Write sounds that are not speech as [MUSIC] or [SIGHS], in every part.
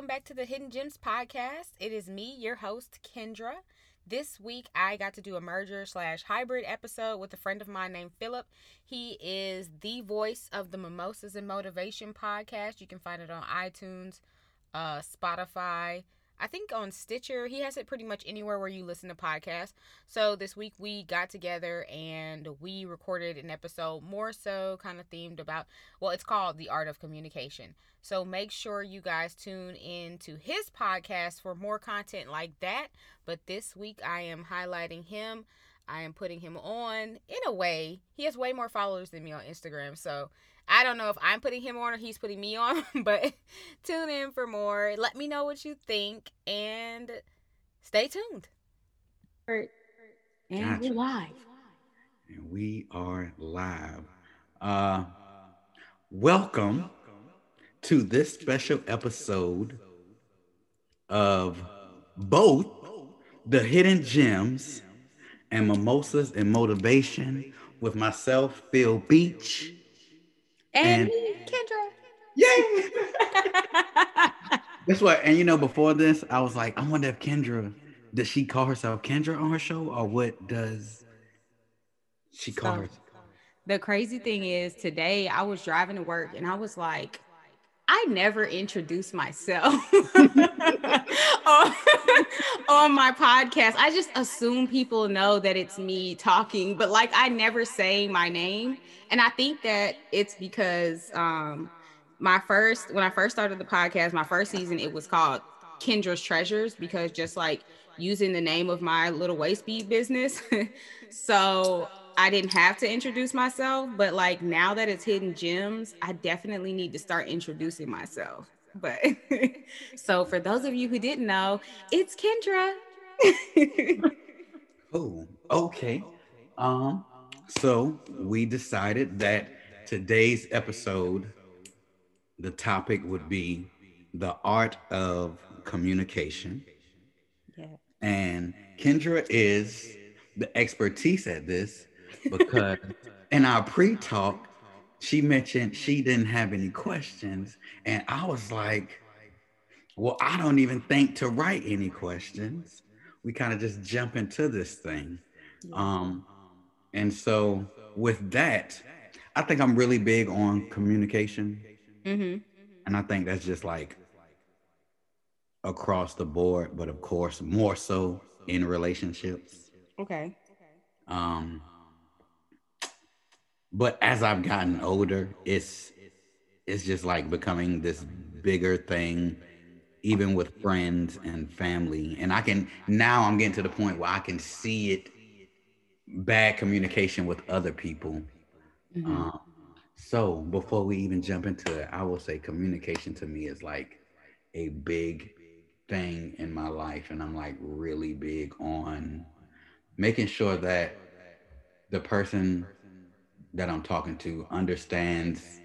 welcome back to the Hidden Gems podcast. It is me, your host, Kendra. This week, I got to do a merger slash hybrid episode with a friend of mine named Philip. He is the voice of the Mimosas and Motivation podcast. You can find it on iTunes, uh, Spotify, I think on Stitcher. He has it pretty much anywhere where you listen to podcasts. So this week we got together and we recorded an episode more so kind of themed about, well, it's called The Art of Communication. So make sure you guys tune in to his podcast for more content like that. But this week I am highlighting him. I am putting him on in a way. He has way more followers than me on Instagram. So I don't know if I'm putting him on or he's putting me [LAUGHS] on, but tune in for more. Let me know what you think and stay tuned. And gotcha. we're live. And we are live. Uh welcome to this special episode of both the hidden gems and mimosas and motivation with myself, Phil Beach and, and Kendra. Yay! [LAUGHS] That's what. And you know, before this, I was like, I wonder if Kendra does she call herself Kendra on her show, or what does she call so, herself? The crazy thing is, today I was driving to work and I was like, I never introduce myself [LAUGHS] [LAUGHS] on, on, my podcast. I just assume people know that it's me talking, but like I never say my name. And I think that it's because um, my first, when I first started the podcast, my first season, it was called Kendra's Treasures because just like using the name of my little waist bead business. [LAUGHS] so I didn't have to introduce myself, but like now that it's hidden gems, I definitely need to start introducing myself. But [LAUGHS] so for those of you who didn't know, it's Kendra. [LAUGHS] oh, okay. Um, so we decided that today's episode, the topic would be the art of communication. Yeah. And Kendra is the expertise at this because in our pre-talk, she mentioned she didn't have any questions. And I was like, well, I don't even think to write any questions. We kind of just jump into this thing. Um, and so with that, I think I'm really big on communication. Mm-hmm. And I think that's just like across the board, but of course, more so in relationships. Okay. Um, but as I've gotten older, it's it's just like becoming this bigger thing, even with friends and family. And I can now I'm getting to the point where I can see it bad communication with other people. Mm-hmm. Um, so before we even jump into it, I will say communication to me is like a big thing in my life, and I'm like really big on making sure that the person that I'm talking to understands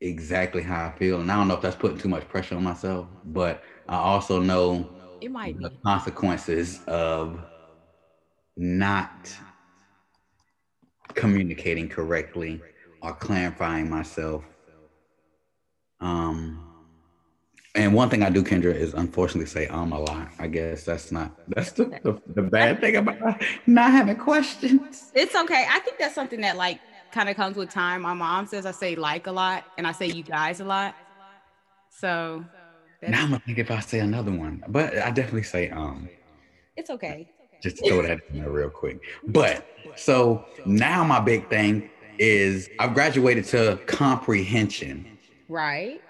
exactly how I feel. And I don't know if that's putting too much pressure on myself, but I also know it might the be. consequences of not communicating correctly or clarifying myself. Um, and one thing I do, Kendra, is unfortunately say um a lot. I guess that's not that's the, the, the bad thing about not having questions. It's okay. I think that's something that like kind of comes with time. My mom says I say like a lot and I say you guys a lot. So now I'm gonna think if I say another one, but I definitely say um. It's okay. Just throw that in there real quick. But so now my big thing is I've graduated to comprehension. Right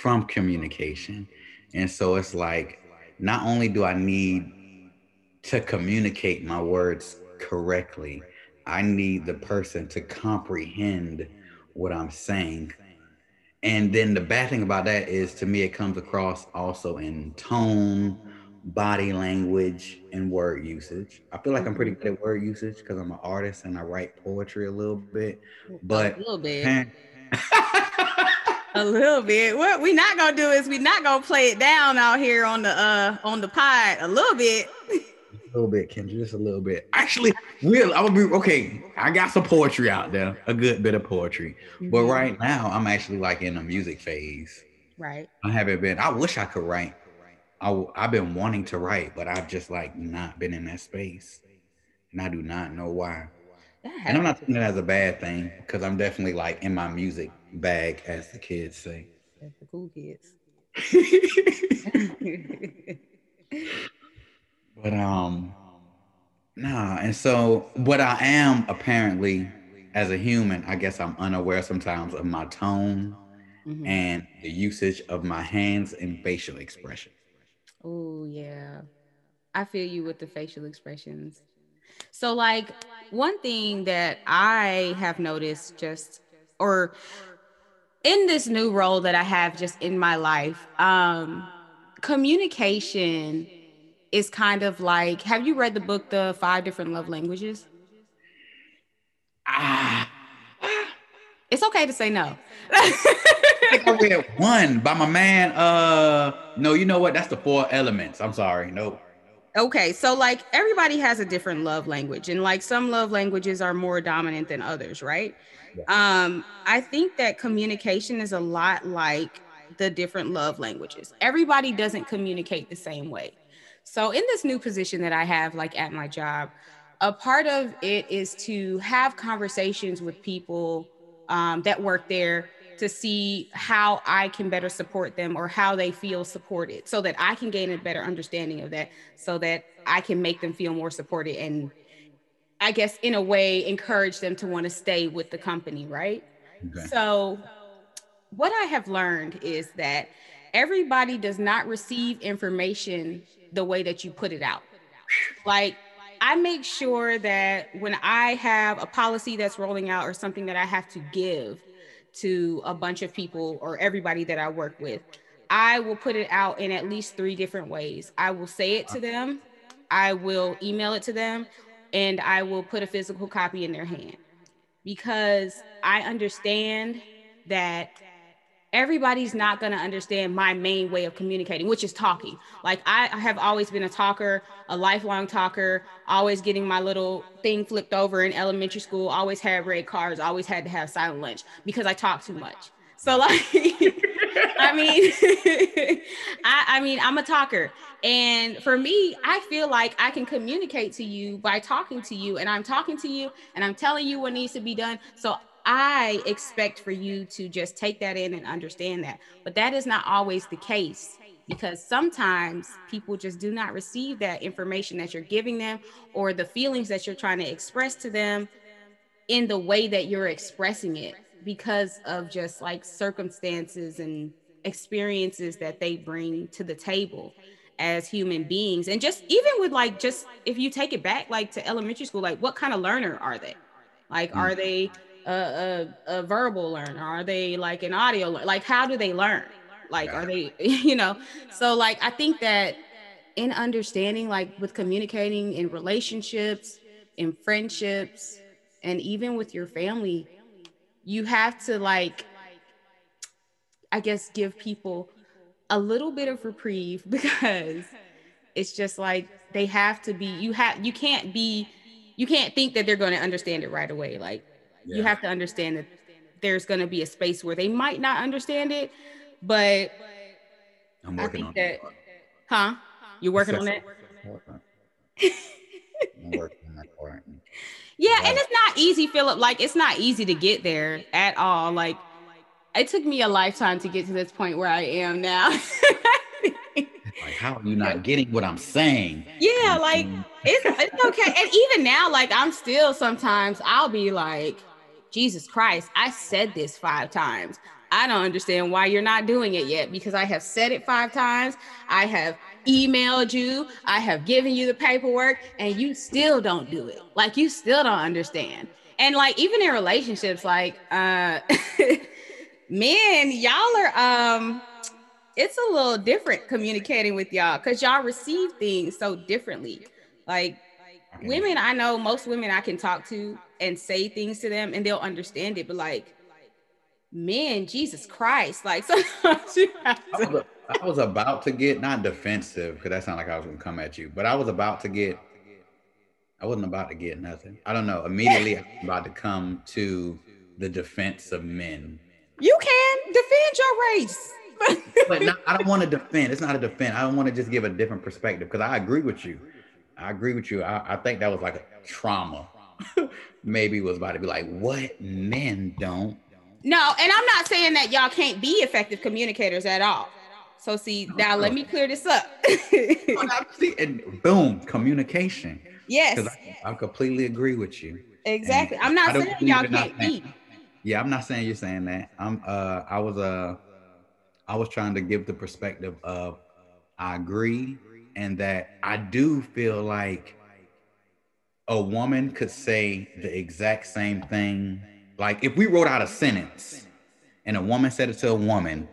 from communication. And so it's like, not only do I need to communicate my words correctly, I need the person to comprehend what I'm saying. And then the bad thing about that is to me, it comes across also in tone, body language, and word usage. I feel like I'm pretty mm-hmm. good at word usage because I'm an artist and I write poetry a little bit. But a little bit. [LAUGHS] [LAUGHS] a little bit. What we not gonna do is we not gonna play it down out here on the uh on the pod a little bit. a little bit, Kendra, just a little bit. Actually, we'll I will be okay. I got some poetry out there, a good bit of poetry. Mm-hmm. But right now, I'm actually like in a music phase. Right. I haven't been. I wish I could write. I, I've been wanting to write, but I've just like not been in that space, and I do not know why. And I'm not saying that as a bad thing because I'm definitely like in my music bag, as the kids say. That's the cool kids. [LAUGHS] But um, nah. And so, what I am apparently as a human, I guess I'm unaware sometimes of my tone Mhm. and the usage of my hands and facial expression. Oh yeah. I feel you with the facial expressions. So like one thing that I have noticed just or in this new role that I have just in my life, um communication is kind of like have you read the book The Five Different Love Languages? Ah, [SIGHS] It's okay to say no. I think I read one by my man. Uh, no, you know what? That's the four elements. I'm sorry. Nope. Okay, so like everybody has a different love language, and like some love languages are more dominant than others, right? Um, I think that communication is a lot like the different love languages. Everybody doesn't communicate the same way. So in this new position that I have, like at my job, a part of it is to have conversations with people um, that work there to see how I can better support them or how they feel supported so that I can gain a better understanding of that so that I can make them feel more supported and I guess in a way encourage them to want to stay with the company, right? Okay. So what I have learned is that everybody does not receive information the way that you put it out. Like I make sure that when I have a policy that's rolling out or something that I have to give to a bunch of people or everybody that I work with, I will put it out in at least three different ways. I will say it to uh-huh. them, I will email it to them, and I will put a physical copy in their hand. Because I understand that everybody's not going to understand my main way of communicating, which is talking. Like I, have always been a talker, a lifelong talker, always getting my little thing flipped over in elementary school, always had red cards, always had to have silent lunch because I talk too much. So like [LAUGHS] I mean [LAUGHS] I, I mean I'm a talker and for me I feel like I can communicate to you by talking to you and I'm talking to you and I'm telling you what needs to be done. So I expect for you to just take that in and understand that. But that is not always the case because sometimes people just do not receive that information that you're giving them or the feelings that you're trying to express to them in the way that you're expressing it because of just like circumstances and experiences that they bring to the table as human beings. And just even with like just if you take it back like to elementary school like what kind of learner are they? Like are mm. they a, a, a verbal learner? Are they like an audio learner? like how do they learn? Like are they [LAUGHS] you know? So like i think that in understanding like with communicating in relationships in friendships and even with your family you have to like i guess give people a little bit of reprieve [LAUGHS] because it's just like they have to be you have you can't be you can't think that they're going to understand it right away. Like you have to understand that there's going to be a space where they might not understand it but I'm I working think on that huh you're working on that [LAUGHS] I'm working on that part. Yeah, and it's not easy, Philip. Like it's not easy to get there at all. Like it took me a lifetime to get to this point where I am now. [LAUGHS] Like, how are you not [LAUGHS] getting what I'm saying? yeah, like it's, it's okay. And even now, like I'm still sometimes I'll be like, Jesus Christ, I said this five times. I don't understand why you're not doing it yet because I have said it five times. I have emailed you, I have given you the paperwork, and you still don't do it. Like you still don't understand. And like even in relationships, like uh [LAUGHS] men, y'all are um it's a little different communicating with y'all because y'all receive things so differently. Like women, I know most women I can talk to and say things to them and they'll understand it, but like men, Jesus Christ, like [LAUGHS] sometimes you have I to- was, I was about to get not defensive because that sounded like I was gonna come at you, but I was about to get. I wasn't about to get nothing. I don't know. Immediately, I was about to come to the defense of men. you can defend your race. but not, I don't want to defend. It's not a defense. I don't want to just give a different perspective because I agree with you. I agree with you. I, I think that was like a trauma. Maybe was about to be like, what men don't. No, and I'm not saying that y'all can't be effective communicators at all. So see, now let me clear this up. and boom, communication. Yes. I, I, completely agree with you. Exactly. And I'm not saying y'all can't be. Yeah, I'm not saying you're saying that. I'm uh I was uh I was trying to give the perspective of I agree and that I do feel like a woman could say the exact same thing. Like if we wrote out a sentence and a woman said it to a woman,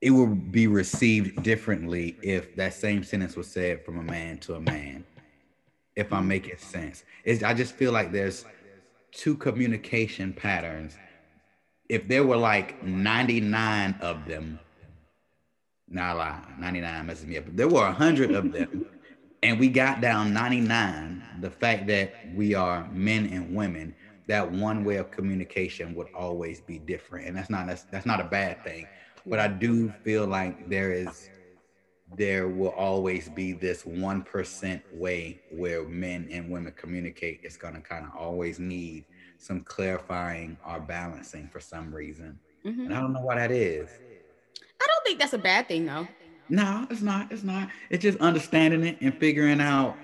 it would be received differently if that same sentence was said from a man to a man. If I'm making sense, it's, I just feel like there's two communication patterns. If there were like 99 of them, not a lie, 99 messes me up, but there were 100 of them, and we got down 99, the fact that we are men and women, that one way of communication would always be different. And that's not that's, that's not a bad thing. But I do feel like there is there will always be this 1% way where men and women communicate. It's going to kind of always need some clarifying or balancing for some reason. Mm-hmm. And I don't know why that is. I don't think that's a bad thing, though. No, it's not. It's not. It's just understanding it and figuring out,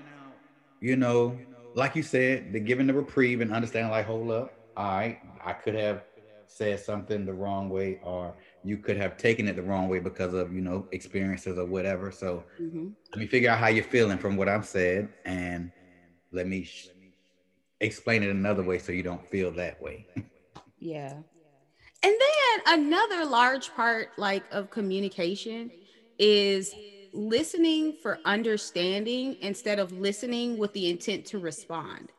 you know, like you said, the giving the reprieve and understanding, like, hold up, all right, I could have said something the wrong way, or you could have taken it the wrong way because of you know experiences or whatever. So mm-hmm. let me figure out how you're feeling from what I've said, and let me sh- explain it another way so you don't feel that way. yeah. And then another large part like of communication is listening for understanding instead of listening with the intent to respond.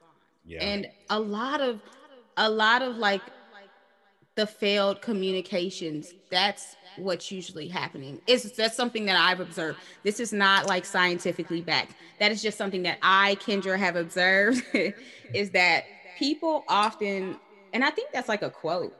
Yeah. And a lot of a lot of like the failed communications that's what's usually happening it's that's something that i've observed this is not like scientifically backed that is just something that i kendra have observed [LAUGHS] is that people often and i think that's like a quote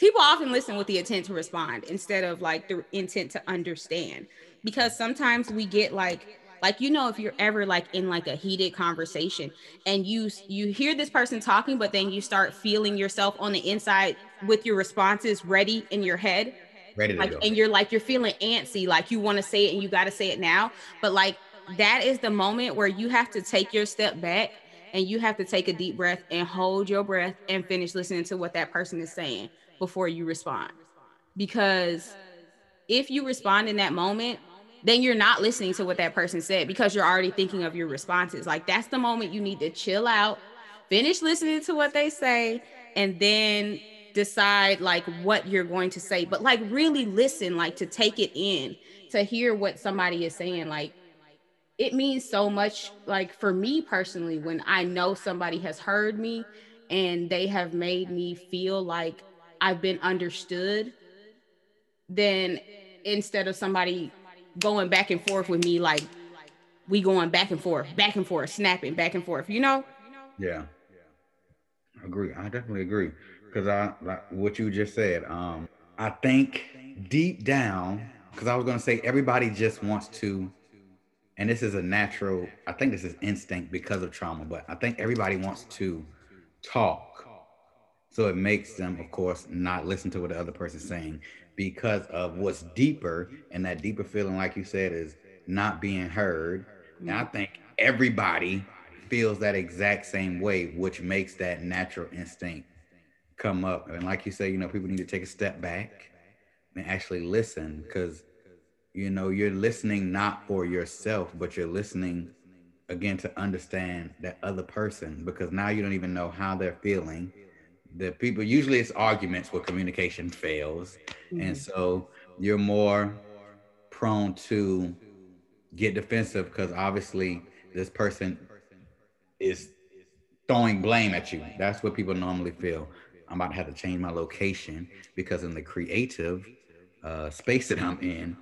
people often listen with the intent to respond instead of like the intent to understand. Because sometimes we get like like you know if you're ever like in like a heated conversation and you you hear this person talking but then you start feeling yourself on the inside with your responses ready in your head ready like go. and you're like you're feeling antsy like you want to say it and you got to say it now. But like that is the moment where you have to take your step back and you have to take a deep breath and hold your breath and finish listening to what that person is saying before you respond because if you respond in that moment then you're not listening to what that person said because you're already thinking of your responses. Like that's the moment you need to chill out, finish listening to what they say, and then decide like what you're going to say. But like really listen, like to take it in, to hear what somebody is saying. Like it means so much, like for me personally, when I know somebody has heard me and they have made me feel like I've been understood, then instead of somebody going back and forth with me, like we going back and forth, back and forth, snapping back and forth, you know? Yeah. I agree. I definitely agree. Because I like what you just said. Um, I think deep down, because I was gonna say everybody just wants to, and this is a natural, I think this is instinct because of trauma, but I think everybody wants to talk. So it makes them, of course, not listen to what the other person's saying because of what's deeper and that deeper feeling like you said is not being heard. And i mm-hmm. think everybody feels that exact same way which makes that natural instinct come up. And like you say you know people need to take a step back and actually listen because you know you're listening not for yourself but you're listening again to understand that other person because now you don't even know how they're feeling the people usually it's arguments where communication fails mm-hmm. and so you're more prone to get defensive because obviously this person is throwing blame at you that's what people normally feel i'm about to have to change my location because in the creative uh, space that i'm in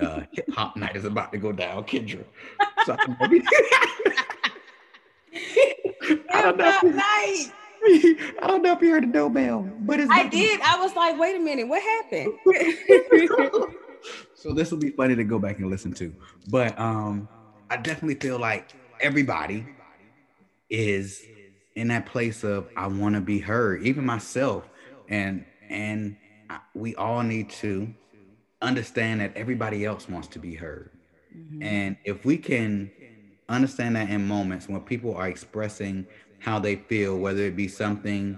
uh, hip hop [LAUGHS] night is about to go down kendra so I don't know. [LAUGHS] [LAUGHS] night [LAUGHS] I don't know if you heard the doorbell, but it's I did. I was like, wait a minute, what happened? [LAUGHS] so this will be funny to go back and listen to. But um, I definitely feel like everybody is in that place of I want to be heard, even myself, and and we all need to understand that everybody else wants to be heard, mm-hmm. and if we can understand that in moments when people are expressing how they feel, whether it be something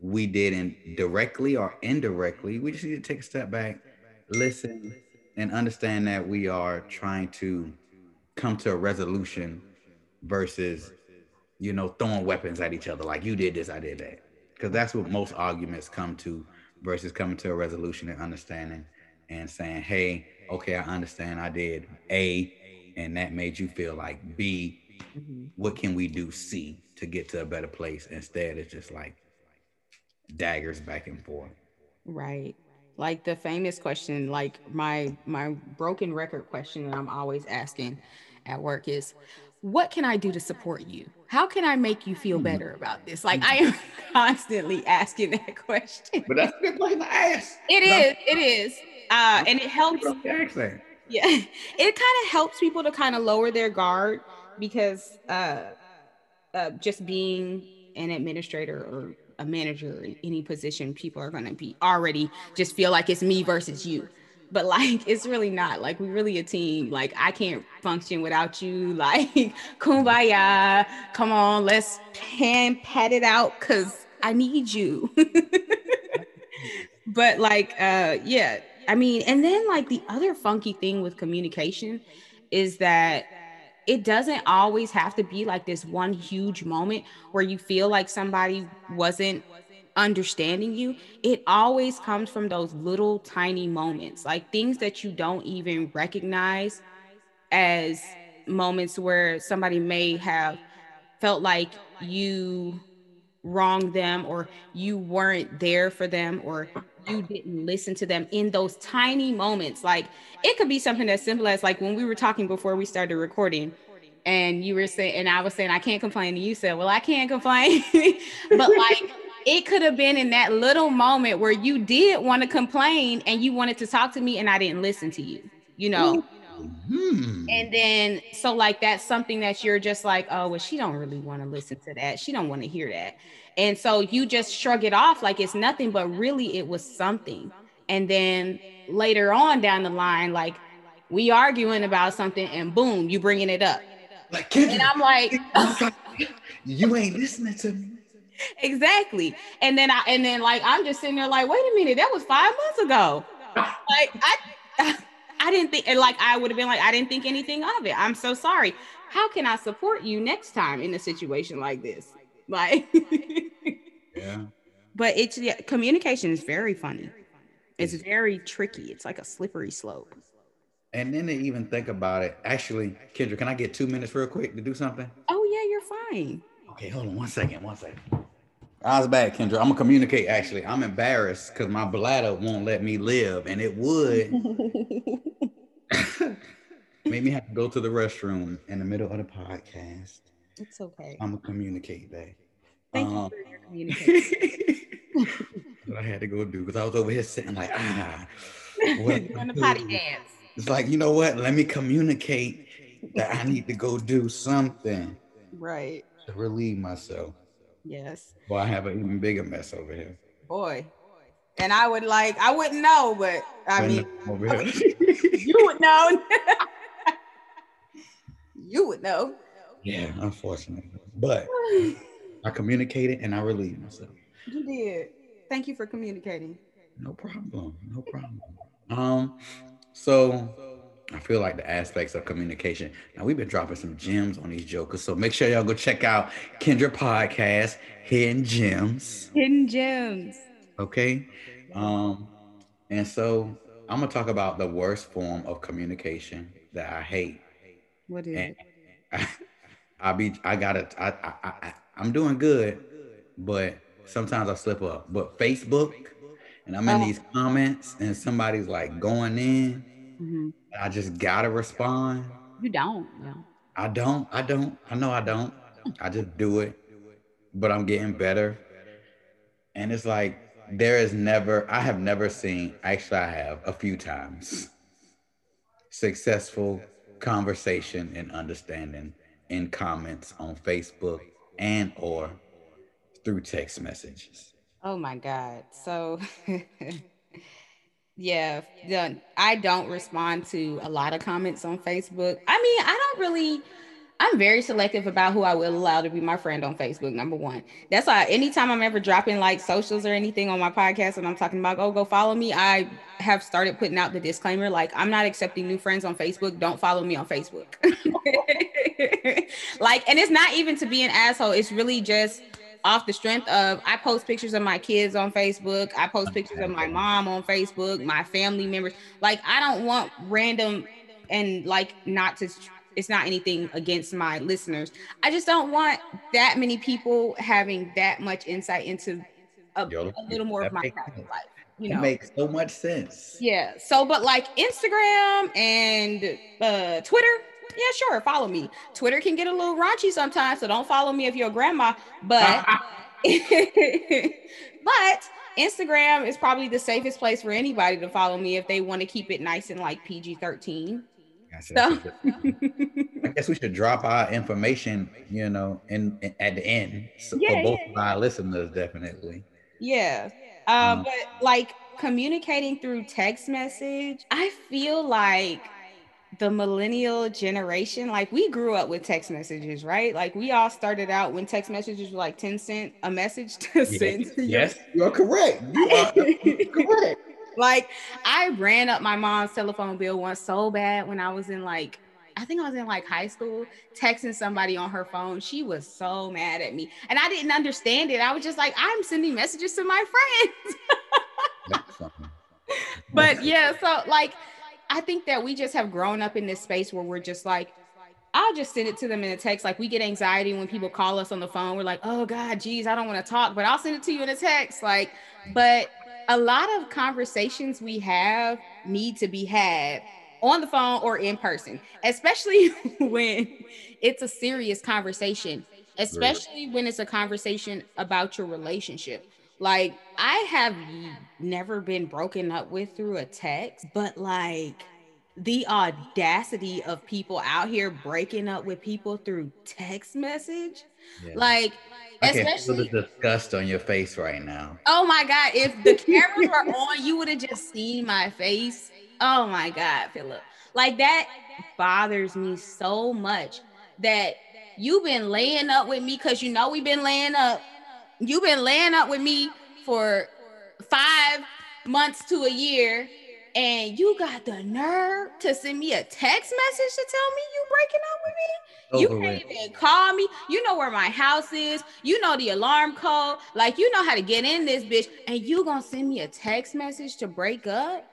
we did in directly or indirectly, we just need to take a step back, listen, and understand that we are trying to come to a resolution versus, you know, throwing weapons at each other like you did this, I did that. Because that's what most arguments come to versus coming to a resolution and understanding and saying, hey, okay, I understand I did A, and that made you feel like B. Mm-hmm. What can we do C to get to a better place? Instead, it's just like daggers back and forth. Right. Like the famous question, like my my broken record question that I'm always asking at work is what can I do to support you? How can I make you feel hmm. better about this? Like I am [LAUGHS] constantly asking that [LAUGHS] question. But that's a good question to ask. It is, it is. Uh, and it helps. Yeah, it kind of helps people to kind of lower their guard because uh, uh, just being an administrator or a manager in any position, people are going to be already just feel like it's me versus you. But like, [LAUGHS] it's really not. Like, we're really a team. Like, I can't function without you. [LAUGHS] Like, kumbaya. Come on, let's pan pat it out because I need you. [LAUGHS] but like, uh, yeah, I mean, and then like the other funky thing with communication is that it doesn't always have to be like this one huge moment where you feel like somebody wasn't understanding you. It always comes from those little tiny moments, like things that you don't even recognize as moments where somebody may have felt like you wronged them or you weren't there for them or you didn't listen to them in those tiny moments. Like it could be something as simple as like when we were talking before we started recording and you were saying and I was saying I can't complain and you said, "Well, I can't complain." [LAUGHS] but like it could have been in that little moment where you did want to complain and you wanted to talk to me and I didn't listen to you. You know, Mm-hmm. And then so like that's something that you're just like, oh, well, she don't really want to listen to that. She don't want to hear that. And so you just shrug it off like it's nothing, but really it was something. And then later on down the line, like we arguing about something and boom, you bringing it up. Like, Kendra, and I'm like, you ain't listening to me. [LAUGHS] Exactly. And then I and then like I'm just sitting there like, wait a minute, that was five months ago. like I I didn't think, and like I would have been like, I didn't think anything of it. I'm so sorry. How can I support you next time in a situation like this? Like, [LAUGHS] yeah. But it's yeah, communication is very funny. It's very tricky. It's like a slippery slope. And then to even think about it, actually, Kendra, can I get two minutes real quick to do something? Oh yeah, you're fine. Okay, hold on one second. One second. I was bad, Kendra. I'm gonna communicate. Actually, I'm embarrassed because my bladder won't let me live, and it would [LAUGHS] [LAUGHS] Made me have to go to the restroom in the middle of the podcast. It's okay. I'm gonna communicate that. Thank um, you for your communication. [LAUGHS] I had to go do because I was over here sitting like ah. Doing [LAUGHS] the potty dance. It's like you know what? Let me communicate that I need to go do something. Right. To relieve myself. Yes. Well, I have an even bigger mess over here. Boy. And I would like, I wouldn't know, but I mean, [LAUGHS] you would know. you would know. Yeah, unfortunately. But I communicated and I relieved myself. You did. Thank you for communicating. No problem. No problem. Um, so I feel like the aspects of communication. Now we've been dropping some gems on these jokers, so make sure y'all go check out Kendra podcast, Hidden Gems. Hidden Gems. Okay. Um, and so I'm gonna talk about the worst form of communication that I hate. What is and it? I, [LAUGHS] I be I gotta I, I I I'm doing good, but sometimes I slip up. But Facebook, and I'm in oh. these comments, and somebody's like going in. Mm-hmm. I just gotta respond. You don't. Yeah. I don't. I don't. I know I don't. I just do it. but I'm getting better. And it's like there is never, I have never seen, actually, I have a few times, successful conversation and understanding in comments on Facebook and or through text messages. Oh my God. So [LAUGHS] yeah, the, I don't respond to a lot of comments on Facebook. I mean, I don't really I'm very selective about who I will allow to be my friend on Facebook. Number one, that's why anytime I'm ever dropping like socials or anything on my podcast and I'm talking about, oh, go follow me, I have started putting out the disclaimer like, I'm not accepting new friends on Facebook. Don't follow me on Facebook. [LAUGHS] like, and it's not even to be an asshole, it's really just off the strength of I post pictures of my kids on Facebook, I post pictures of my mom on Facebook, my family members. Like, I don't want random and like not to it's not anything against my listeners. I just don't want that many people having that much insight into a, Yo, a little more of my private life. You know, it makes so much sense. Yeah. So, but like Instagram and uh, Twitter, yeah, sure, follow me. Twitter can get a little raunchy sometimes, so don't follow me if you're a grandma. But, [LAUGHS] [LAUGHS] but Instagram is probably the safest place for anybody to follow me if they want to keep it nice and like PG 13. So. I guess we should drop our information, you know, in, in at the end so yeah, for both yeah, of our listeners, definitely. Yeah, um, um, but like communicating through text message, I feel like the millennial generation, like we grew up with text messages, right? Like we all started out when text messages were like 10 cent a message [LAUGHS] to yes. send. To yes, you're correct. You are [LAUGHS] correct like I ran up my mom's telephone bill once so bad when I was in like I think I was in like high school, texting somebody on her phone. She was so mad at me. And I didn't understand it. I was just like, I'm sending messages to my [LAUGHS] friends. but yeah, so like I think that we just have grown up in this space where we're just like, I'll just send it to them in a text. Like we get anxiety when people call us on the phone. We're like, oh God, geez, I don't want to talk, but I'll send it to you in a text. Like, but a lot of conversations we have need to be had on the phone or in person, especially [LAUGHS] when it's a serious conversation, especially when it's a conversation about your relationship. Like, I have never been broken up with through a text, but like the audacity of people out here breaking up with people through text message, yeah. like I Especially can feel the disgust on your face right now. Oh my god! If the cameras were on, you would have just seen my face. Oh my god, Philip! Like that bothers me so much that you've been laying up with me because you know we've been laying up. You've been laying up with me for five months to a year, and you got the nerve to send me a text message to tell me you breaking up with me you can't even call me. You know where my house is. You know the alarm code. Like you know how to get in this bitch, and you gonna send me a text message to break up?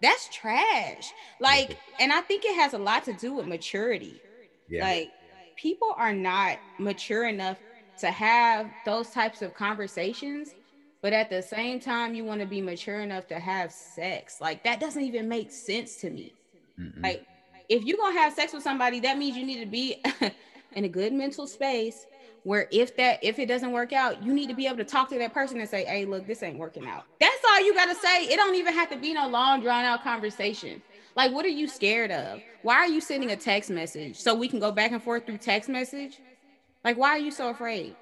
That's trash. Like, [LAUGHS] and I think it has a lot to do with maturity. Yeah. Like, people are not mature enough to have those types of conversations but at the same time you want to be mature enough to have sex like that doesn't even make sense to me Mm-mm. like if you're gonna have sex with somebody, that means you need to be [LAUGHS] in a good mental space where if that if it doesn't work out, you need to be able to talk to that person and say, "Hey, look, this ain't working out." That's all you got to say. It don't even have to be no long drawn out conversation. Like, what are you scared of? Why are you sending a text message so we can go back and forth through text message? Like, why are you so afraid?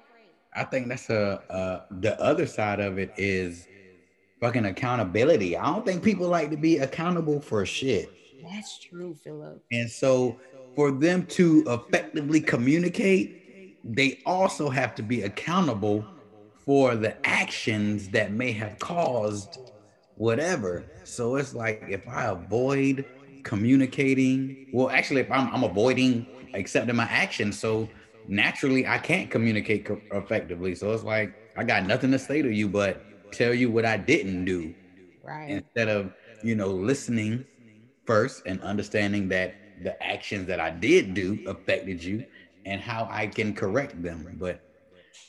I think that's a uh, the other side of it is fucking accountability. I don't think people like to be accountable for shit. That's true, Philip. And so for them to effectively communicate, they also have to be accountable for the actions that may have caused whatever. So it's like if I avoid communicating, well, actually, if I'm, I'm avoiding accepting my actions, so naturally I can't communicate co- effectively. So it's like I got nothing to say to you but tell you what I didn't do. Right. Instead of, you know, listening first and understanding that the actions that I did do affected you and how I can correct them. But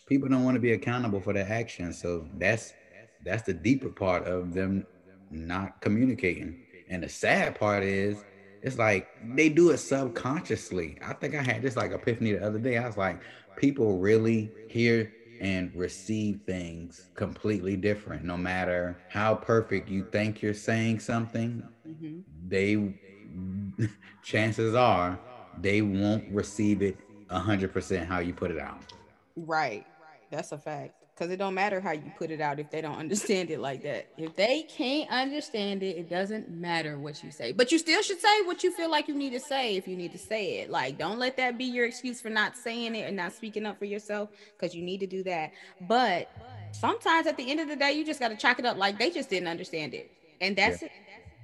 people don't want to be accountable for their actions. So that's that's the deeper part of them not communicating. And the sad part is it's like they do it subconsciously. I think I had this like epiphany the other day. I was like, people really hear and receive things completely different. No matter how perfect you think you're saying something, Mhm. they [LAUGHS] chances are they won't receive it hundred percent how you put it out. Right. That's a fact. Because it don't matter how you put it out if they don't understand it like that. If they can't understand it, it doesn't matter what you say. But you still should say what you feel like you need to say if you need to say it. Like, don't let that be your excuse for not saying it and not speaking up for yourself because you need to do that. But sometimes at the end of the day, you just got to chalk it up like they just didn't understand it. And that's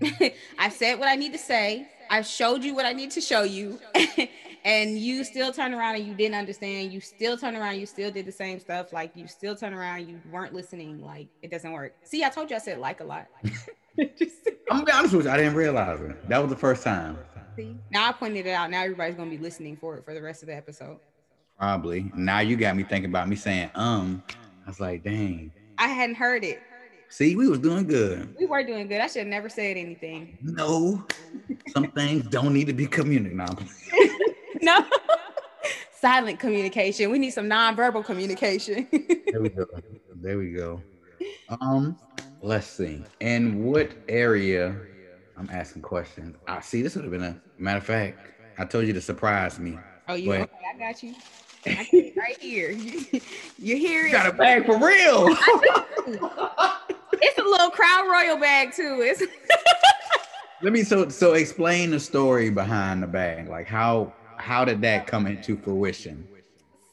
it. [LAUGHS] I said what I need to say. I showed you what I need to show you. [LAUGHS] and you still turn around and you didn't understand. You still turn around, you still did the same stuff. Like you still turn around, you weren't listening. Like it doesn't work. See, I told you I said like a lot. [LAUGHS] [LAUGHS] I'm gonna be honest with you, I didn't realize it. That was the first time. see. Now I pointed it out. Now everybody's gonna be listening for it for the rest of the episode. Probably. Now you got me thinking about me saying um. I was like, dang. I hadn't heard it. See, we was doing good. We were doing good. I should have never said anything. No, some things don't need to be communicated. No, No. [LAUGHS] Silent communication. We need some nonverbal communication. there we go. There we go. Um, let's see. In what area? I'm asking questions. I see. This would have been a matter of fact. I told you to surprise me. oh, you Wait. okay? I got you. I right here. [LAUGHS] You hear You it? got a bag for real. It's a little Crown Royal bag too. It's [LAUGHS] Let me so so explain the story behind the bag. Like how how did that come into fruition?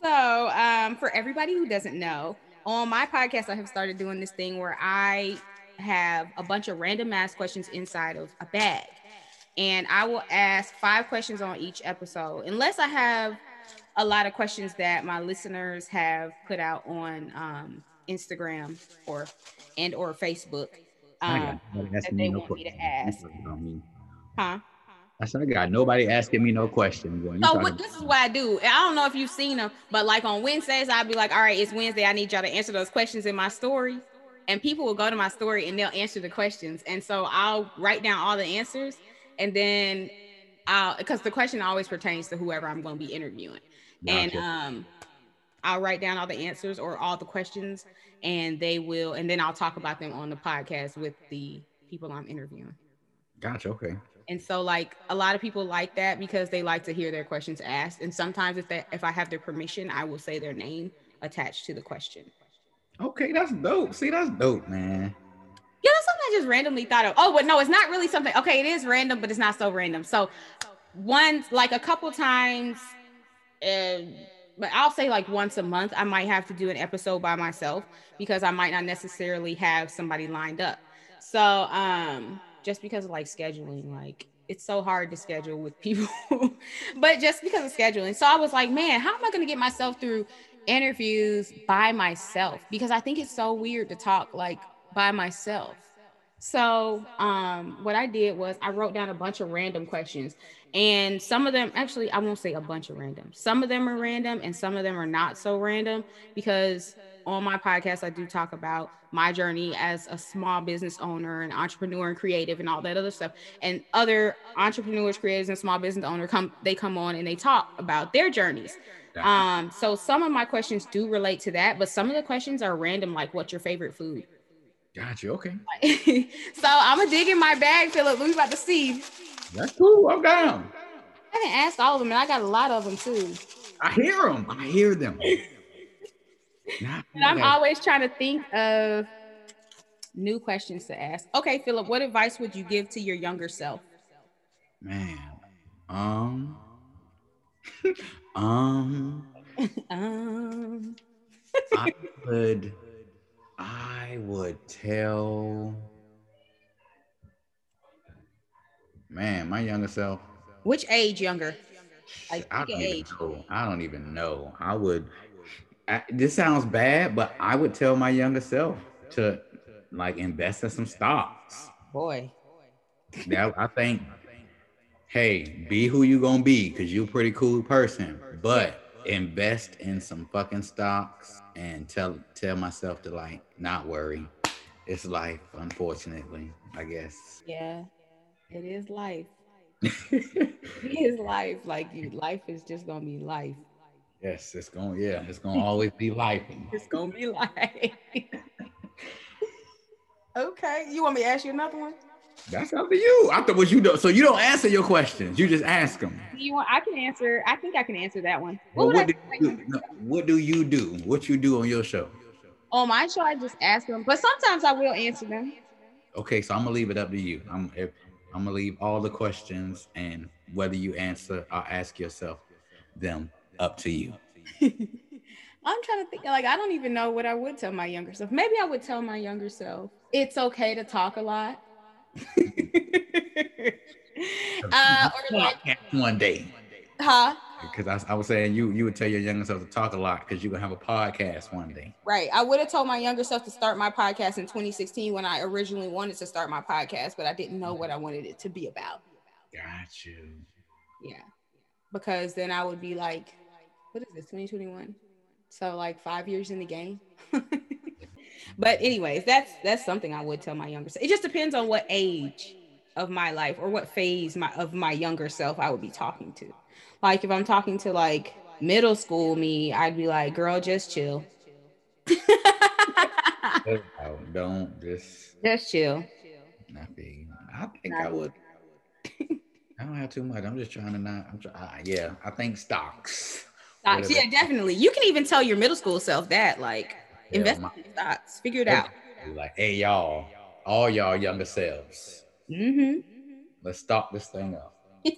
so um for everybody who doesn't know, on my podcast, I have started doing this thing where I have a bunch of random ass questions inside of a bag. And I will ask five questions on each episode, unless I have a lot of questions that my listeners have put out on um, Instagram or and or Facebook. Um, got nobody that they want me to ask. You talking about me. huh? I said I got nobody asking me no questions. You So what this is what I do. I don't know if you've seen them, but like on Wednesdays, I'll be like, all right, it's Wednesday. I need y'all to answer those questions in my story. And people will go to my story and they'll answer the questions. And so I'll write down all the answers and then I'll because the question always pertains to whoever I'm going to be interviewing. And um I'll write down all the answers or all the questions and they will and then I'll talk about them on the podcast with the people I'm interviewing. Gotcha. Okay. And so like a lot of people like that because they like to hear their questions asked. And sometimes if that if I have their permission, I will say their name attached to the question. Okay, that's dope. See, that's dope, man. Yeah, that's something I just randomly thought of. Oh, but no, it's not really something. Okay, it is random, but it's not so random. So once like a couple times uh, but I'll say like once a month, I might have to do an episode by myself because I might not necessarily have somebody lined up. So um just because of like scheduling, like it's so hard to schedule with people, [LAUGHS] but just because of scheduling. So I was like, man, how am I gonna get myself through interviews by myself? Because I think it's so weird to talk like by myself. So um what I did was I wrote down a bunch of random questions and some of them actually I won't say a bunch of random. Some of them are random and some of them are not so random because on my podcast I do talk about my journey as a small business owner and entrepreneur and creative and all that other stuff. And other entrepreneurs, creators and small business owner come they come on and they talk about their journeys. Um so some of my questions do relate to that, but some of the questions are random like what's your favorite food? Gotcha. Okay. [LAUGHS] so I'm gonna dig in my bag, Philip. We about to see. That's cool. I'm down. I didn't ask all of them, and I got a lot of them too. I hear them. I hear them. [LAUGHS] And I'm always trying to think of new questions to ask. Okay, Philip, what advice would you give to your younger self? Man. Um. um. [LAUGHS] Um, I would. I would tell. Man, my younger self. which age younger? Like I don't even age. know. I don't even know. I would. I, this sounds bad, but I would tell my younger self to like invest in some stocks. Boy, Now I think. Hey, be who you gonna be, cause you're a pretty cool person. But invest in some fucking stocks and tell tell myself to like not worry. It's life, unfortunately. I guess. yeah, it is life. [LAUGHS] It is life. Like you, life is just gonna be life. Yes, it's going. To, yeah, it's gonna [LAUGHS] always be life. It's gonna be life. [LAUGHS] okay, you want me to ask you another one? That's up to you. I thought what you do. So you don't answer your questions. You just ask them. You want? I can answer. I think I can answer that one. Well, what, do you, no, what do you do? What you do on your show? On my show, I just ask them, but sometimes I will answer them. Okay, so I'm gonna leave it up to you. I'm if, I'm gonna leave all the questions and whether you answer or ask yourself them up to you. [LAUGHS] I'm trying to think. Like, I don't even know what I would tell my younger self. Maybe I would tell my younger self it's okay to talk a lot. [LAUGHS] uh, or like, one day. huh? Because I, I was saying you you would tell your younger self to talk a lot because you're gonna have a podcast one day. Right. I would have told my younger self to start my podcast in 2016 when I originally wanted to start my podcast, but I didn't know what I wanted it to be about. Got you. Yeah. Because then I would be like, what is this, 2021? So like five years in the game. [LAUGHS] but anyways, that's that's something I would tell my younger self. It just depends on what age of my life or what phase my of my younger self I would be talking to. Like if I'm talking to like middle school me, I'd be like, girl, just chill. [LAUGHS] [LAUGHS] Don't just just chill. not be. I think I would. I don't have too much. I'm just trying to not. I'm try, uh, yeah, I think stocks. Stocks. Whatever. Yeah, definitely. You can even tell your middle school self that, like, Yeah, invest my- in stocks, figure it out. Like, hey y'all, all y'all younger selves, Mm-hmm. let's stop this thing up. [LAUGHS]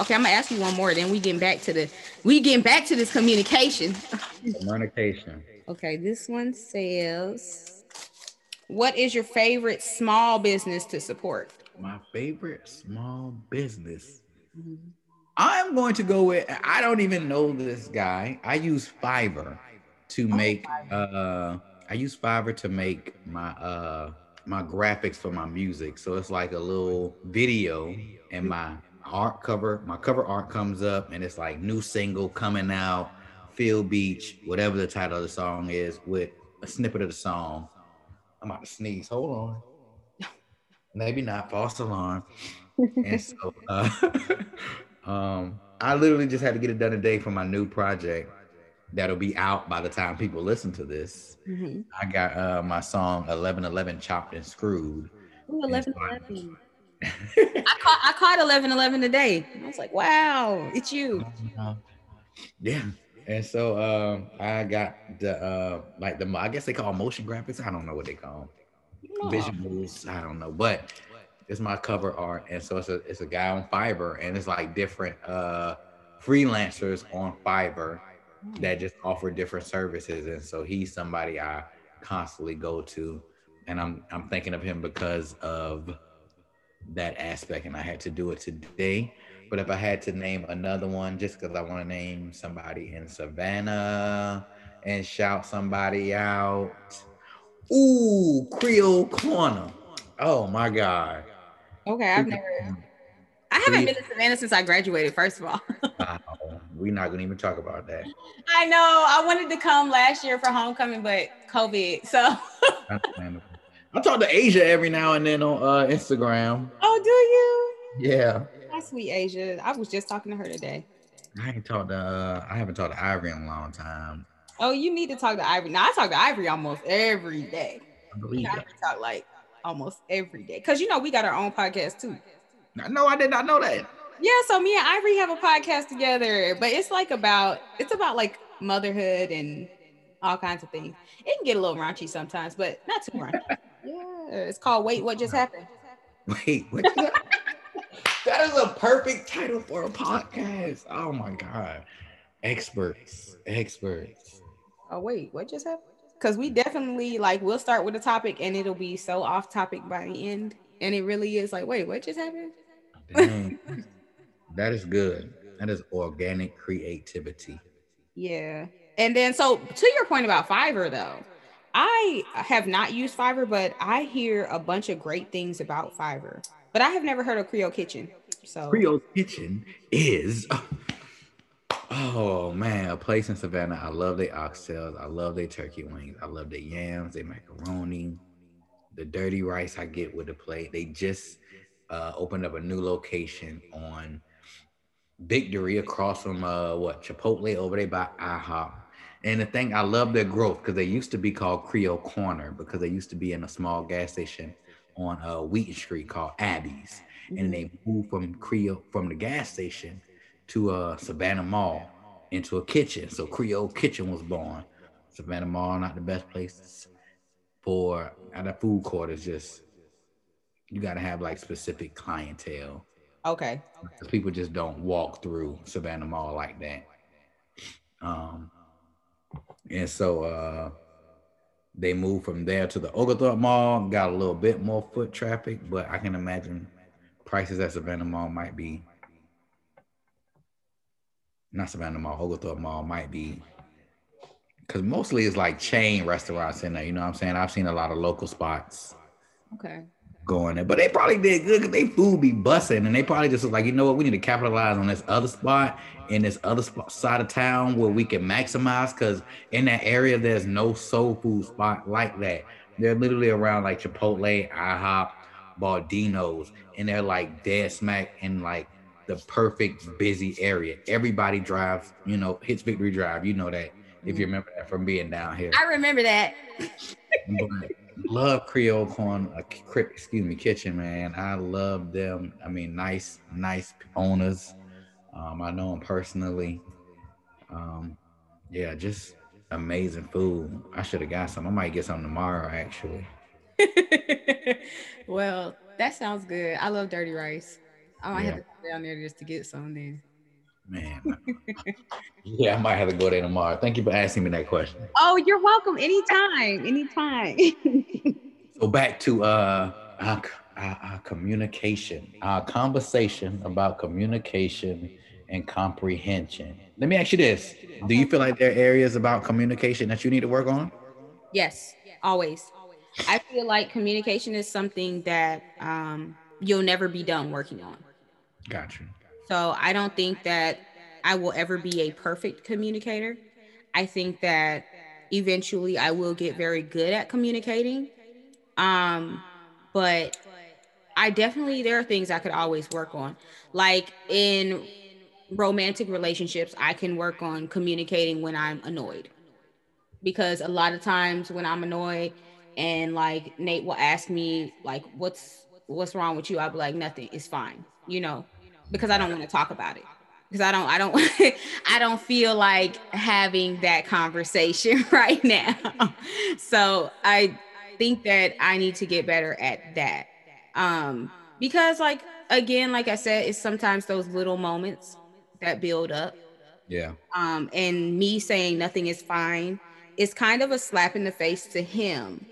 Okay, I'm gonna ask you one more. Then we getting back to the we getting back to this communication. [LAUGHS] Communication. Okay, this one says, "What is your favorite small business to support?" My favorite small business. I'm going to go with. I don't even know this guy. I use Fiverr to make. Uh, I use Fiverr to make my uh my graphics for my music. So it's like a little video, and my art cover, my cover art comes up, and it's like new single coming out, Phil Beach, whatever the title of the song is, with a snippet of the song. I'm about to sneeze. Hold on. [LAUGHS] Maybe not false alarm. and so uh, [LAUGHS] um I literally just had to get it done today for my new project that'll be out by the time people listen to this. Mhm. I got uh my song 1111 chopped and screwed. Ooh, And so I- [LAUGHS] I caught I caught 11 11 today. I was like, wow, it's you. yeah. And so um I got the uh like the I guess they call motion graphics. I don't know what they call 'em. Aw. visuals. I don't know, but it's my cover art, and so it's a it's a guy on Fiverr, and it's like different uh freelancers on Fiverr that just offer different services, and so he's somebody I constantly go to, and I'm I'm thinking of him because of that aspect, and I had to do it today. But if I had to name another one, just because I want to name somebody in Savannah and shout somebody out. Ooh, Creole Corner. Oh my God. Okay, I've never I haven't been to Savannah since I graduated, first of all. [LAUGHS] Wow. We're not gonna even talk about that. I know. I wanted to come last year for homecoming, but COVID. So [LAUGHS] I talk to Asia every now and then on uh, Instagram. Oh, do you? Yeah. Hi, sweet Asia. I was just talking to her today. I ain't talked to uh, I haven't talked to Ivory in a long time. Oh, you need to talk to Ivory. Now I talk to Ivory almost every day. I believe I that. talk like almost every day. Cause you know we got our own podcast too. No, I did not know that. Yeah, so me and Ivory have a podcast together, but it's like about it's about like motherhood and all kinds of things. It can get a little raunchy sometimes, but not too raunchy. [LAUGHS] yeah, it's called Wait, What Just Happened? Wait, what [LAUGHS] that is a perfect title for a podcast. Oh my god. Experts. Experts. Oh wait, what just happened? Because we definitely like we'll start with a topic and it'll be so off topic by the end, and it really is like, wait, what just happened? [LAUGHS] That is good. That is organic creativity. Yeah. And then so to your point about Fiverr though, I have not used Fiverr, but I hear a bunch of great things about Fiverr. But I have never heard of Creole Kitchen. So Creole Kitchen is oh man, a place in Savannah. I love their oxtails. I love their turkey wings. I love their yams, their macaroni, the dirty rice I get with the plate. They just uh, opened up a new location on Victory across from uh what Chipotle over there by IHOP. And the thing I love their growth because they used to be called Creole Corner because they used to be in a small gas station on uh, Wheaton Street called Abby's, mm-hmm. and they moved from Creole from the gas station to uh, Savannah Mall into a kitchen. So Creole Kitchen was born. Savannah Mall not the best place for at a food court is just you got to have like specific clientele. Okay. Because people just don't walk through Savannah Mall like that. Um, and so uh, they moved from there to the Oglethorpe Mall, got a little bit more foot traffic, but I can imagine prices at Savannah Mall might be not Savannah Mall, Oglethorpe Mall might be because mostly it's like chain restaurants in there. You know what I'm saying? I've seen a lot of local spots. Okay. Going there, but they probably did good because they food be bussing, and they probably just was like, you know what, we need to capitalize on this other spot in this other spot, side of town where we can maximize. Because in that area, there's no soul food spot like that. They're literally around like Chipotle, IHOP, Baldino's, and they're like dead smack in like the perfect busy area. Everybody drives, you know, hits Victory Drive. You know that if you remember that from being down here. I remember that. love Creole Corn, uh, excuse me, kitchen, man. I love them. I mean, nice, nice owners. Um, I know them personally. Um, yeah, just amazing food. I should have got some. I might get some tomorrow, actually. [LAUGHS] well, that sounds good. I love dirty rice. I might yeah. have to go down there just to get some then. Man. [LAUGHS] yeah, I might have to go there tomorrow. Thank you for asking me that question. Oh, you're welcome. Anytime. Anytime. [LAUGHS] so back to uh our, our, our communication, our conversation about communication and comprehension. Let me ask you this. Do you feel like there are areas about communication that you need to work on? Yes, always. I feel like communication is something that um, you'll never be done working on. Gotcha. So I don't think that I will ever be a perfect communicator. I think that eventually I will get very good at communicating. Um, but I definitely there are things I could always work on. Like in romantic relationships, I can work on communicating when I'm annoyed. Because a lot of times when I'm annoyed and like Nate will ask me like what's what's wrong with you? I'll be like nothing, it's fine. You know, because I don't want to talk about it because I don't I don't [LAUGHS] I don't feel like having that conversation [LAUGHS] right now. so I think that I need to get better at that. Um because like again like I said it's sometimes those little moments that build up. Yeah. Um and me saying nothing is fine is kind of a slap in the face to him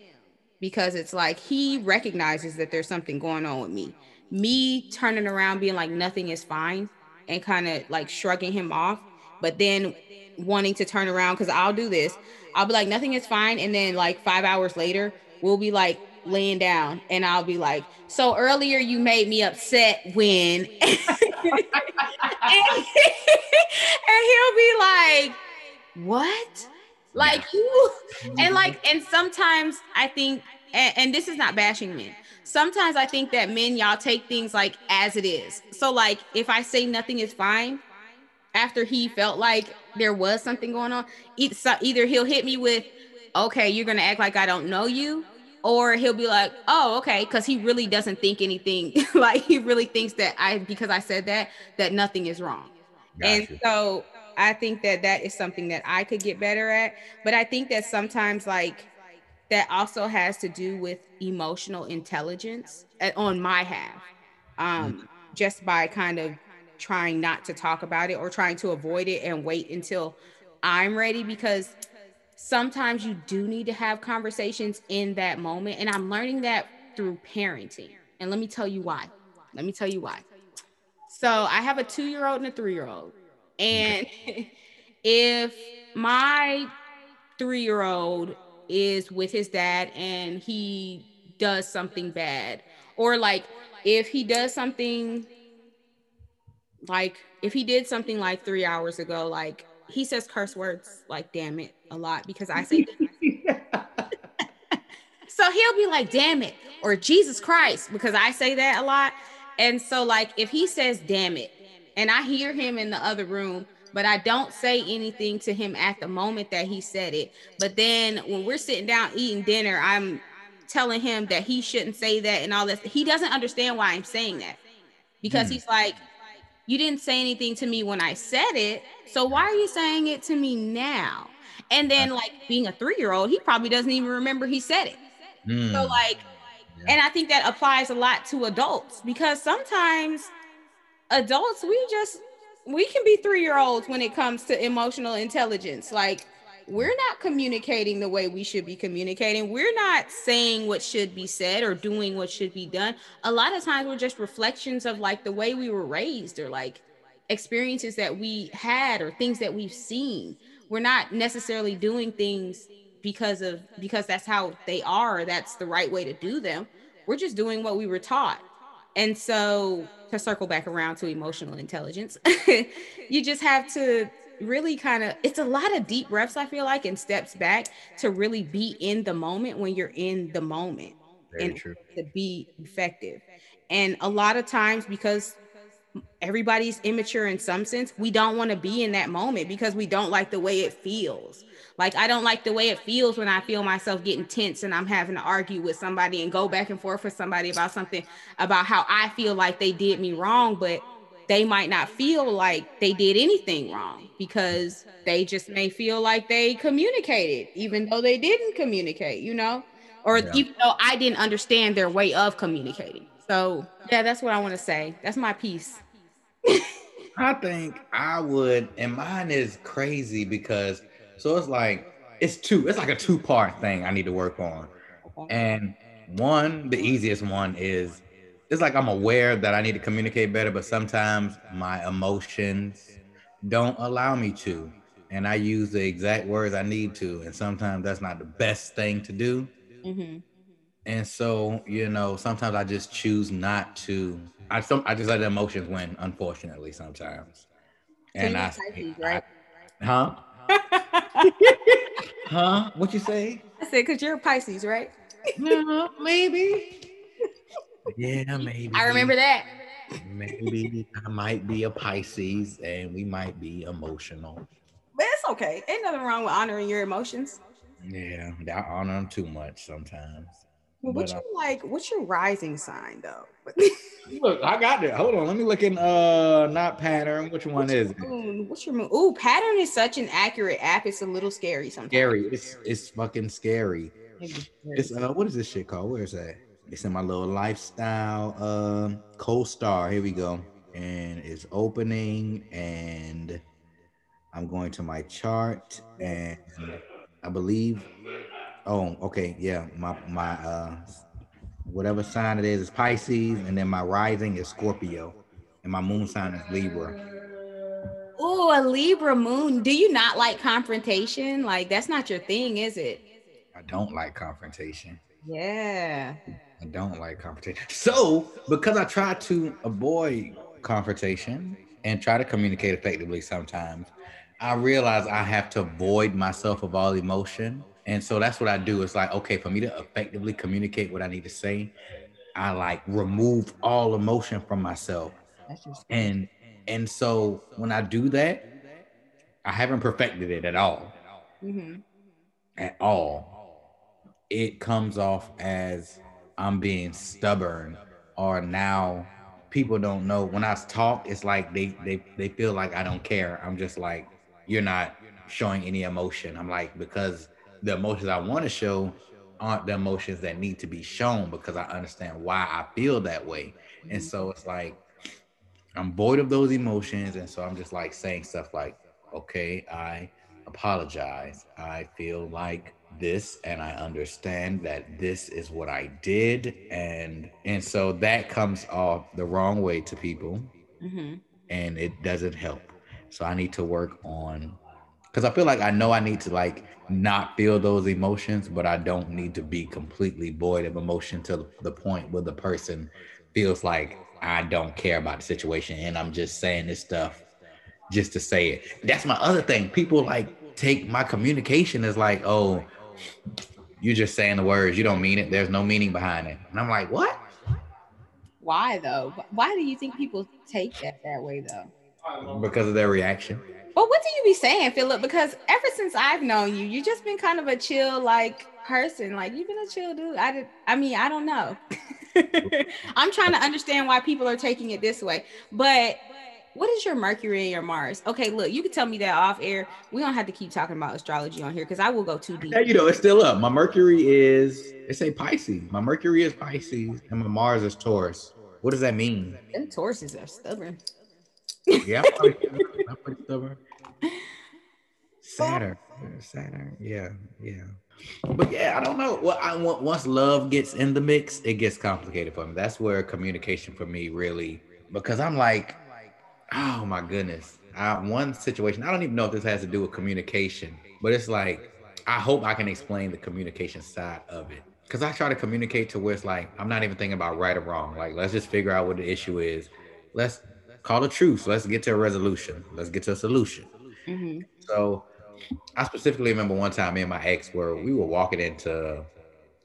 because it's like he recognizes that there's something going on with me me turning around being like nothing is fine and kind of like shrugging him off but then wanting to turn around because i'll do this. I'll be like nothing is fine and then like five hours later we'll be like laying down and i'll be like so earlier you made me upset when and, [LAUGHS] and he'll be like what? Like you and like mm-hmm. and sometimes i think and, and this is not bashing men sometimes I think that men, y'all take things like as it is. So, like, if I say nothing is fine, after he felt like there was something going on, either he'll hit me with, okay, you're going to act like I don't know you, or he'll be like, oh, okay, because he really doesn't think anything. [LAUGHS] like, he really thinks that I, because I said that, that nothing is wrong. Gotcha. And so, I think that that is something that I could get better at. But I think that sometimes, like, that also has to do with emotional intelligence uh, on my half um, mm. just by kind of trying not to talk about it or trying to avoid it and wait until i'm ready because sometimes you do need to have conversations in that moment and i'm learning that through parenting and let me tell you why. Let me tell you why. So i have a two year old and a three year old and [LAUGHS] if my three year old is with his dad and he does something bad. Or like if he does something like if he did something like three hours ago like he says curse words like damn it a lot because i say [LAUGHS] [LAUGHS] so he'll be like damn it or jesus christ because i say that a lot. And so like if he says damn it and I hear him in the other room, but I don't say anything to him at the moment that he said it. But then when we're sitting down eating dinner, I'm telling him that he shouldn't say that and all this. He doesn't understand why I'm saying that because Hmm. he's like, You didn't say anything to me when I said it. So why are you saying it to me now? And then, like, being a three year old, he probably doesn't even remember he said it. Hmm. So, like, and I think that applies a lot to adults because sometimes adults, we just, we can be three year olds when it comes to emotional intelligence. Like, we're not communicating the way we should be communicating. We're not saying what should be said or doing what should be done. A lot of times we're just reflections of like the way we were raised or like experiences that we had or things that we've seen. We're not necessarily doing things because of because that's how they are, that's the right way to do them. We're just doing what we were taught. And so to circle back around to emotional intelligence, [LAUGHS] you just have to really kind of it's a lot of deep breaths i feel like and steps back to really be in the moment when you're in the moment Very and true. to be effective and a lot of times because everybody's immature in some sense we don't want to be in that moment because we don't like the way it feels like i don't like the way it feels when i feel myself getting tense and i'm having to argue with somebody and go back and forth with somebody about something about how i feel like they did me wrong but they might not feel like they did anything wrong because they just may feel like they communicated even though they didn't communicate you know? Or Yeah. even though i didn't understand their way of communicating. So yeah that's what i want to say. That's my piece. I think I would, and mine is crazy because so it's like it's two, it's like a two part thing I need to work on. And one, the easiest one is it's like I'm aware that I need to communicate better, but sometimes my emotions don't allow me to. And I use the exact words I need to. And sometimes that's not the best thing to do. Mhm. And so, you know, sometimes I just choose not to. I some I just let the emotions win, unfortunately, sometimes. And you're I, Pisces, right? I- huh? Uh-huh. [LAUGHS] Huh? What you say? I said, because you're a Pisces, right? Yeah, maybe. Yeah, maybe. I remember that. Maybe I might be a Pisces and we might be emotional. But it's okay. Ain't nothing wrong with honoring your emotions. Yeah, I honor them too much sometimes. Well, what's But, uh your like? What's your rising sign though? [LAUGHS] Look, I got it. Hold on, let me look in uh not pattern. Which one is it? moon? What's your moon? Ooh, pattern is such an accurate app. It's a little scary sometimes. Scary. It's it's fucking scary. It's uh what is this shit called? Where is that? It's in my little lifestyle um co-star. Here we go. And it's opening and I'm going to my chart and I believe oh okay yeah my my uh whatever sign it is is Pisces and then my rising is Scorpio and my moon sign is Libra. Ooh, a Libra moon. Do you not like confrontation? Like that's not your thing, is it? I don't like confrontation. Yeah. I don't like confrontation. So, because I try to avoid confrontation and try to communicate effectively sometimes, I realize I have to void myself of all emotion. And so that's what I do. It's like, okay, for me to effectively communicate what I need to say, I like remove all emotion from myself. And and so when I do that, I haven't perfected it at all Mhm. at all, it comes off as I'm being stubborn or now people don't know when I talk, it's like they they they feel like I don't care. I'm just like, you're not showing any emotion. I'm like, because the emotions I want to show aren't the emotions that need to be shown because I understand why I feel that way. And so it's like I'm void of those emotions. And so I'm just like saying stuff like, okay, I apologize. I feel like this and I understand that this is what I did and and so that comes off the wrong way to people Mhm. and it doesn't help. So I need to work on cuz I feel like I know I need to like not feel those emotions but I don't need to be completely void of emotion to the point where the person feels like I don't care about the situation and I'm just saying this stuff just to say it. That's my other thing. People like take my communication as like, oh, you're just saying the words. You don't mean it. There's no meaning behind it. And I'm like, what? Why though? Why do you think people take that that way though? because of their reaction. But what do you be saying, Philip? Because ever since I've known you, you've just been kind of a chill, like person. Like you've been a chill dude. I did. I mean, I don't know. [LAUGHS] I'm trying to understand why people are taking it this way. But what is your Mercury and your Mars? Okay, look, you can tell me that off air. We don't have to keep talking about astrology on here because I will go too deep. Yeah, you know, it's still up. My Mercury is it's a Pisces. My Mercury is Pisces and my Mars is Taurus. What does that mean? Them Tauruses are stubborn. Yeah, I'm pretty, I'm pretty stubborn. Saturn, Saturn, yeah, yeah. But yeah, I don't know. Well, I want once love gets in the mix, it gets complicated for me. That's where communication for me really, because I'm like, oh my goodness. I, one situation, I don't even know if this has to do with communication, but it's like, I hope I can explain the communication side of it. Cause I try to communicate to where it's like, I'm not even thinking about right or wrong. Like, let's just figure out what the issue is. Let's call a truce. Let's get to a resolution. Let's get to a solution. Mm-hmm. So I specifically remember one time me and my ex were we were walking into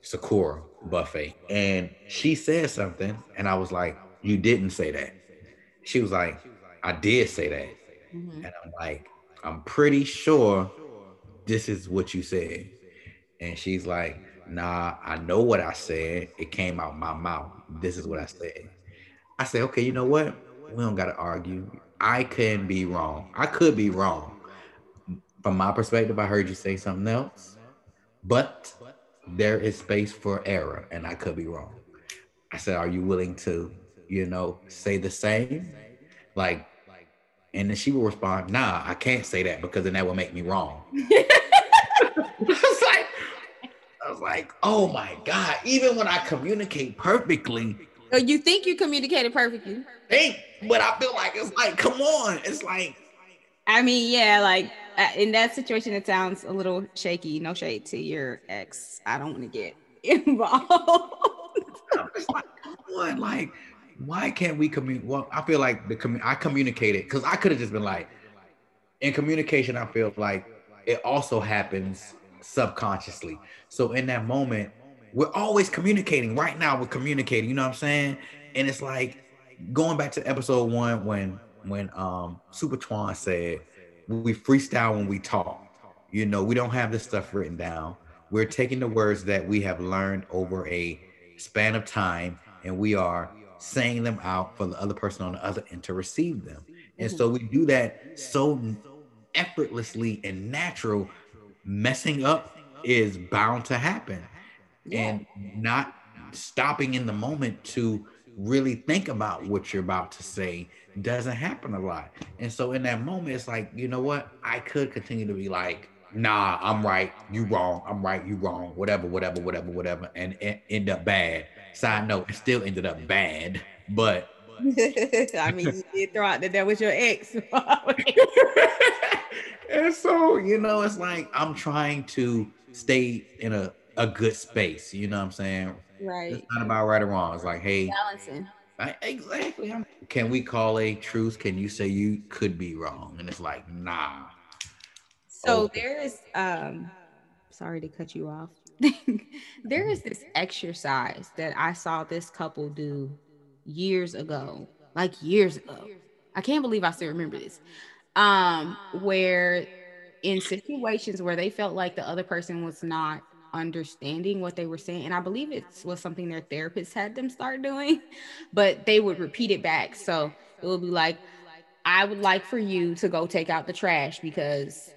Sakura buffet and she said something and I was like, You didn't say that. She was like, I did say that. Mm-hmm. And I'm like, I'm pretty sure this is what you said. And she's like, Nah, I know what I said. It came out my mouth. This is what I said. I said, Okay, you know what? We don't got to argue. I can be wrong. I could be wrong from my perspective, I heard you say something else, but there is space for error, and I could be wrong. I said, Are you willing to, you know, say the same? Like, and then she will respond, Nah, I can't say that because then that will make me wrong. [LAUGHS] [LAUGHS] I was like, I was like, oh my God, even when I communicate perfectly. So you think you communicated perfectly? Think, but I feel like it's like, come on. It's like, I mean, yeah, like uh, in that situation, it sounds a little shaky. No shade to your ex. I don't want to get [LAUGHS] involved. I'm just like, what? Like, why can't we communicate? Well, I feel like the commu- I communicated because I could have just been like, in communication, I feel like it also happens subconsciously. So in that moment, we're always communicating. Right now, we're communicating. You know what I'm saying? And it's like going back to episode one when when um Super Twan said we freestyle when we talk. You know, we don't have this stuff written down. We're taking the words that we have learned over a span of time and we are saying them out for the other person on the other end to receive them. And so we do that so effortlessly and natural. Messing up is bound to happen. Yeah. And not stopping in the moment to really think about what you're about to say doesn't happen a lot. And so in that moment, it's like, you know what? I could continue to be like, nah, I'm right, you wrong, I'm right, you wrong, whatever, whatever, whatever, whatever, and, and end up bad. Side note, it still ended up bad, but [LAUGHS] I mean, you [LAUGHS] did throw out that that was your ex. [LAUGHS] and so, you know, it's like I'm trying to stay in a, a good space, you know what I'm saying? Right. It's not about right or wrong. It's like, hey, balancing. I, exactly. I'm, can we call a truth? Can you say you could be wrong? And it's like, nah. So okay. there is um sorry to cut you off. [LAUGHS] there is this exercise that I saw this couple do years ago, like years ago. I can't believe I still remember this. Um, where in situations where they felt like the other person was not understanding what they were saying. And I believe it was something their therapist had them start doing, [LAUGHS] but they would repeat it back. So it would be like, I would like for you to go take out the trash because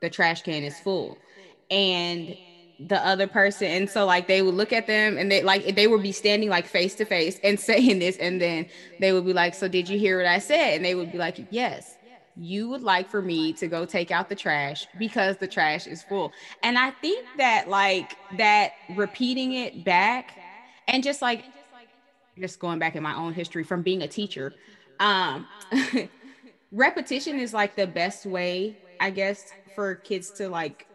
the trash can is full. And the other person and so like they would look at them and they like they would be standing like face to face and [LAUGHS] saying this and then they would be like so did you hear what i said and they would be like yes you would like for me to go take out the trash because the trash is full. And I think that like that repeating it back and just like just going back in my own history from being a teacher, um [LAUGHS] repetition is like the best way, I guess, for kids to like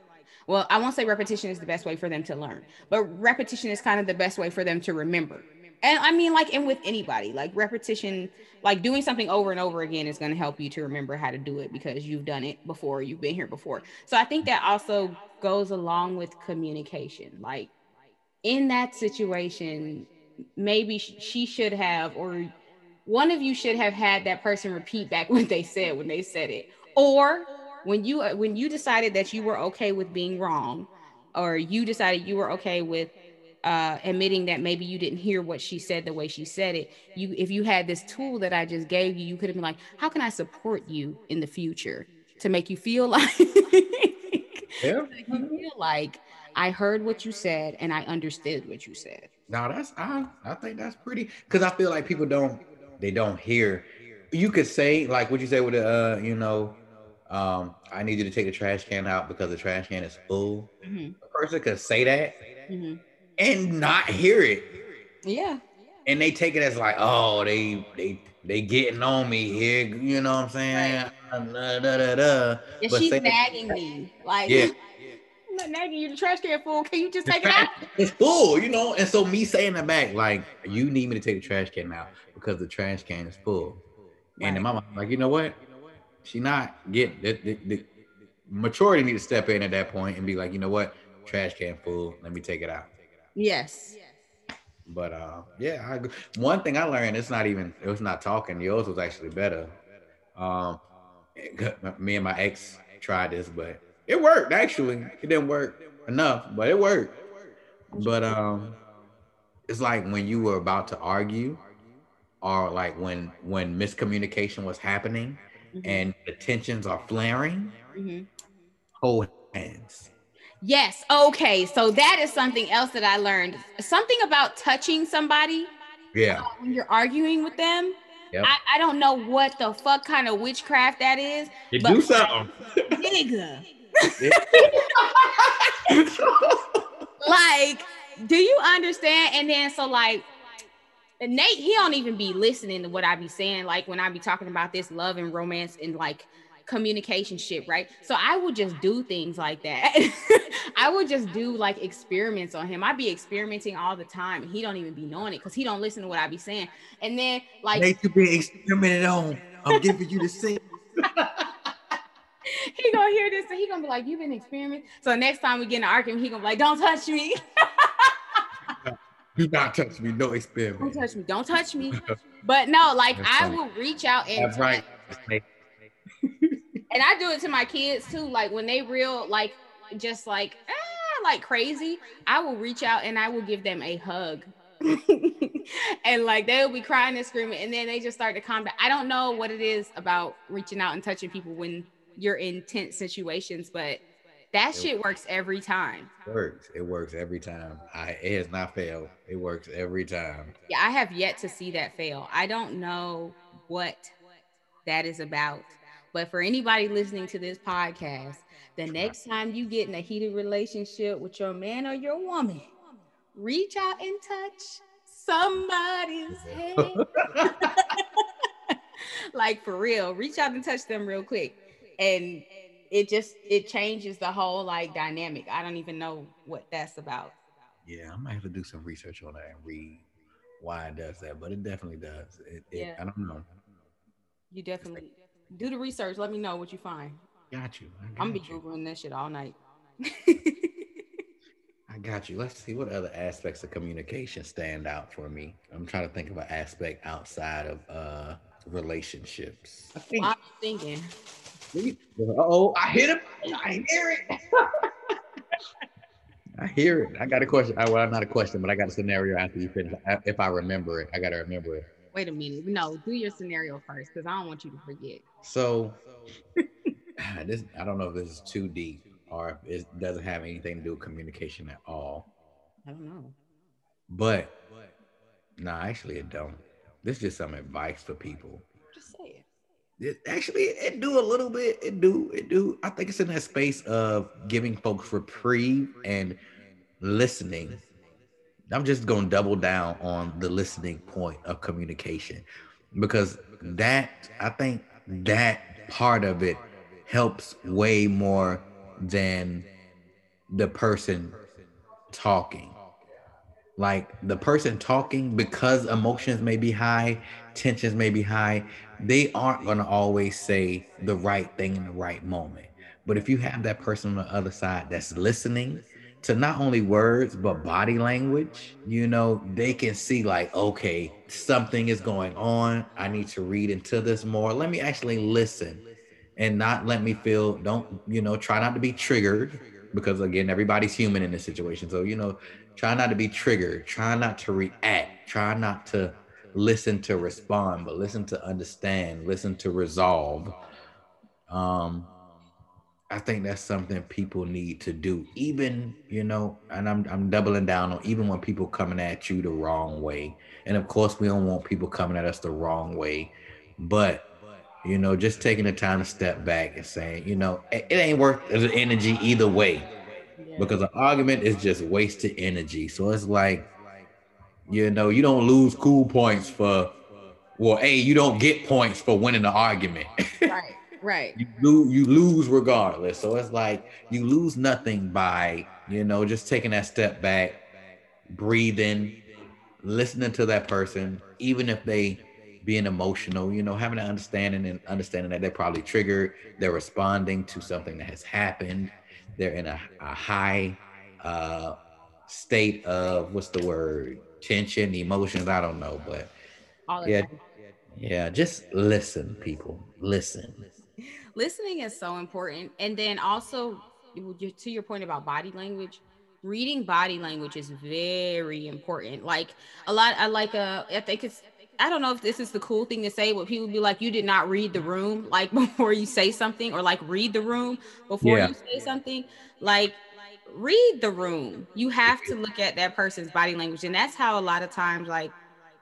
well, I won't say repetition is the best way for them to learn, but repetition is kind of the best way for them to remember and I mean, like, and with anybody, like repetition, like doing something over and over again is going to help you to remember how to do it because you've done it before, you've been here before. So I think that also goes along with communication. Like, in that situation, maybe she should have, or one of you should have had that person repeat back [LAUGHS] what they said when they said it. Or when you uh, when you decided that you were okay with being wrong, or you decided you were okay with uh, admitting that maybe you didn't hear what she said the way she said it. You, if you had this tool that I just gave you, you could have been like, "How can I support you in the future to make you feel [LAUGHS] like, yeah. you feel like I heard what you said and I understood what you said." Now that's I I think that's pretty because I feel like people don't they don't hear. You could say like what you say with the uh, you know, um, I need you to take the trash can out because the trash can is full. Mm-hmm. A person could say that mm-hmm. And not hear it. Yeah. And they take it as like, oh, they they they getting on me here, you know what I'm saying? Right. Uh, da, da, da, da. Yeah, but she's nagging me. Like yeah. I'm not nagging you, the trash can full. Can you just the take it out? It's full, you know. And so me saying that back, like, you need me to take the trash can out because the trash can is full. Right. And then mama like, you know what? She not getting the, the, the maturity need to step in at that point and be like, you know what? Trash can full. Let me take it out. Yes. But uh, yeah, I, one thing I learned, it's not even it was not talking. Yours was actually better. Um, [LAUGHS] me and my ex tried this, but it worked. Actually, it didn't work enough, but it worked. But um, it's like when you were about to argue, or like when when miscommunication was happening, mm-hmm. and the tensions are flaring. Mm-hmm. Hold hands. Yes. Okay. So that is something else that I learned. Something about touching somebody. Yeah. Uh, when you're arguing with them. Yep. I, I don't know what the fuck kind of witchcraft that is. You do something. [LAUGHS] Nigga. [LAUGHS] like, do you understand? And then so like Nate, he don't even be listening to what I be saying, like when I be talking about this love and romance and like communication shit, right? So I would just do things like that. [LAUGHS] I would just do like experiments on him. I'd be experimenting all the time. And he don't even be knowing it because he don't listen to what I be saying. And then like Nate, you being experimented on. I'm giving you the same. [LAUGHS] he gonna hear this and he gonna be like, You've been experimenting. So next time we get in an argument, he gonna be like, Don't touch me. [LAUGHS] Do not touch me. No experiment. Don't touch me. Don't touch me. But no, like That's I funny. will reach out and That's right. And I do it to my kids too. Like when they real like just like ah, like crazy, I will reach out and I will give them a hug. [LAUGHS] and like they'll be crying and screaming, and then they just start to calm down. I don't know what it is about reaching out and touching people when you're in tense situations, but that it shit works every time. Works. It works every time. I it has not failed. It works every time. Yeah, I have yet to see that fail. I don't know what that is about. But for anybody listening to this podcast, the next time you get in a heated relationship with your man or your woman, reach out and touch somebody's head. [LAUGHS] like for real, reach out and touch them real quick. And it just it changes the whole like dynamic. I don't even know what that's about. Yeah, I might have to do some research on that and read why it does that, but it definitely does. It, it, yeah. I don't know. You definitely do the research. Let me know what you find. Got you. Got I'm gonna be googling that shit all night. [LAUGHS] I got you. Let's see what other aspects of communication stand out for me. I'm trying to think of an aspect outside of uh relationships. I think, well, I'm thinking oh, I hit him. I hear it. [LAUGHS] I hear it. I got a question. I, well, not a question, but I got a scenario after you finish. If I remember it, I got to remember it. Wait a minute. No, do your scenario first because I don't want you to forget. So, [SIGHS] this I don't know if this is too deep or if it doesn't have anything to do with communication at all. I don't know. But, no, nah, actually, it don't. This is just some advice for people Just say it actually it do a little bit. It do it do. I think it's in that space of giving folks reprieve and listening. I'm just gonna double down on the listening point of communication because that I think that part of it helps way more than the person talking. Like the person talking because emotions may be high, tensions may be high, they aren't going to always say the right thing in the right moment. But if you have that person on the other side that's listening, to not only words but body language you know they can see like okay something is going on. I need to read into this more. Let me actually listen and not let me feel don't you know try not to be triggered because again everybody's human in this situation. So you know try not to be triggered. Try not to react. Try not to listen to respond but listen to understand. Listen to resolve. Um I think that's something people need to do. Even, you know, and I'm I'm doubling down on even when people coming at you the wrong way. And of course we don't want people coming at us the wrong way. But you know, just taking the time to step back and saying, you know, it, it ain't worth the energy either way. Because an argument is just wasted energy. So it's like, you know, you don't lose cool points for well, hey, you don't get points for winning the argument. right. Right. You lose, you lose regardless. So it's like you lose nothing by, you know, just taking that step back, breathing, listening to that person, even if they being emotional, you know, having an understanding and understanding that they're probably triggered, they're responding to something that has happened, they're in a, a high uh state of what's the word tension emotions i don't know but yeah time. yeah just listen people listen listening is so important. And then also to your point about body language, reading body language is very important. Like a lot, I like uh, I think it's I don't know if this is the cool thing to say, but people be like, you did not read the room [LAUGHS] like before you say something, or like read the room before yeah. you say something. Like read the room. You have to look at that person's body language. And that's how a lot of times, like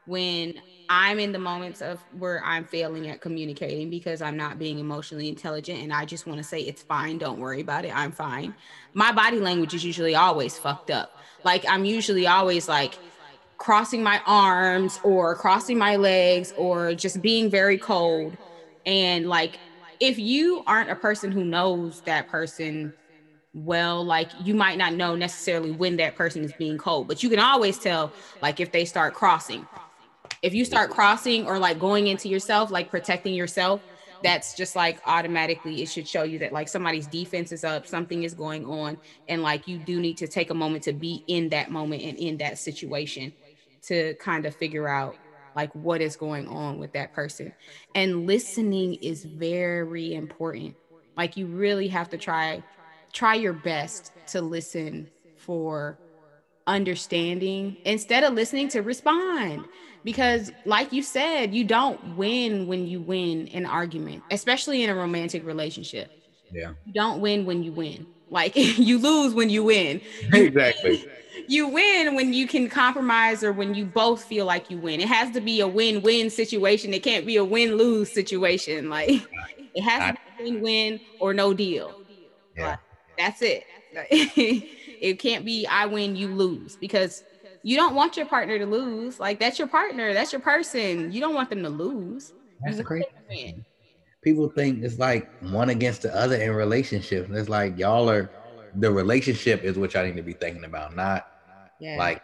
when I'm in the moments of where I'm failing at communicating because I'm not being emotionally intelligent and I just want to say it's fine, don't worry about it, I'm fine. My body language is usually always fucked up. Like I'm usually always like crossing my arms or crossing my legs or just being very cold and like if you aren't a person who knows that person well like you might not know necessarily when that person is being cold but you can always tell like if they start crossing if you start crossing or like going into yourself, like protecting yourself, that's just like automatically it should show you that like somebody's defense is up, something is going on, and like you do need to take a moment to be in that moment and in that situation to kind of figure out like what is going on with that person. And listening is very important. Like you really have to try try your best to listen for understanding instead of listening to respond because like you said you don't win when you win an argument especially in a romantic relationship. Yeah. You don't win when you win. Like [LAUGHS] you lose when you win. [LAUGHS] Exactly. you win when you can compromise or when you both feel like you win. It has to be a win-win situation. It can't be a win-lose situation. Like it has to be win-win or no deal. Yeah. that's it. [LAUGHS] It can't be i win you lose because you don't want your partner to lose. Like that's your partner, that's your person. You don't want them to lose. That's crazy thing. People think it's like one against the other in relationships. And it's like y'all are the relationship is what y'all need to be thinking about, not yeah. like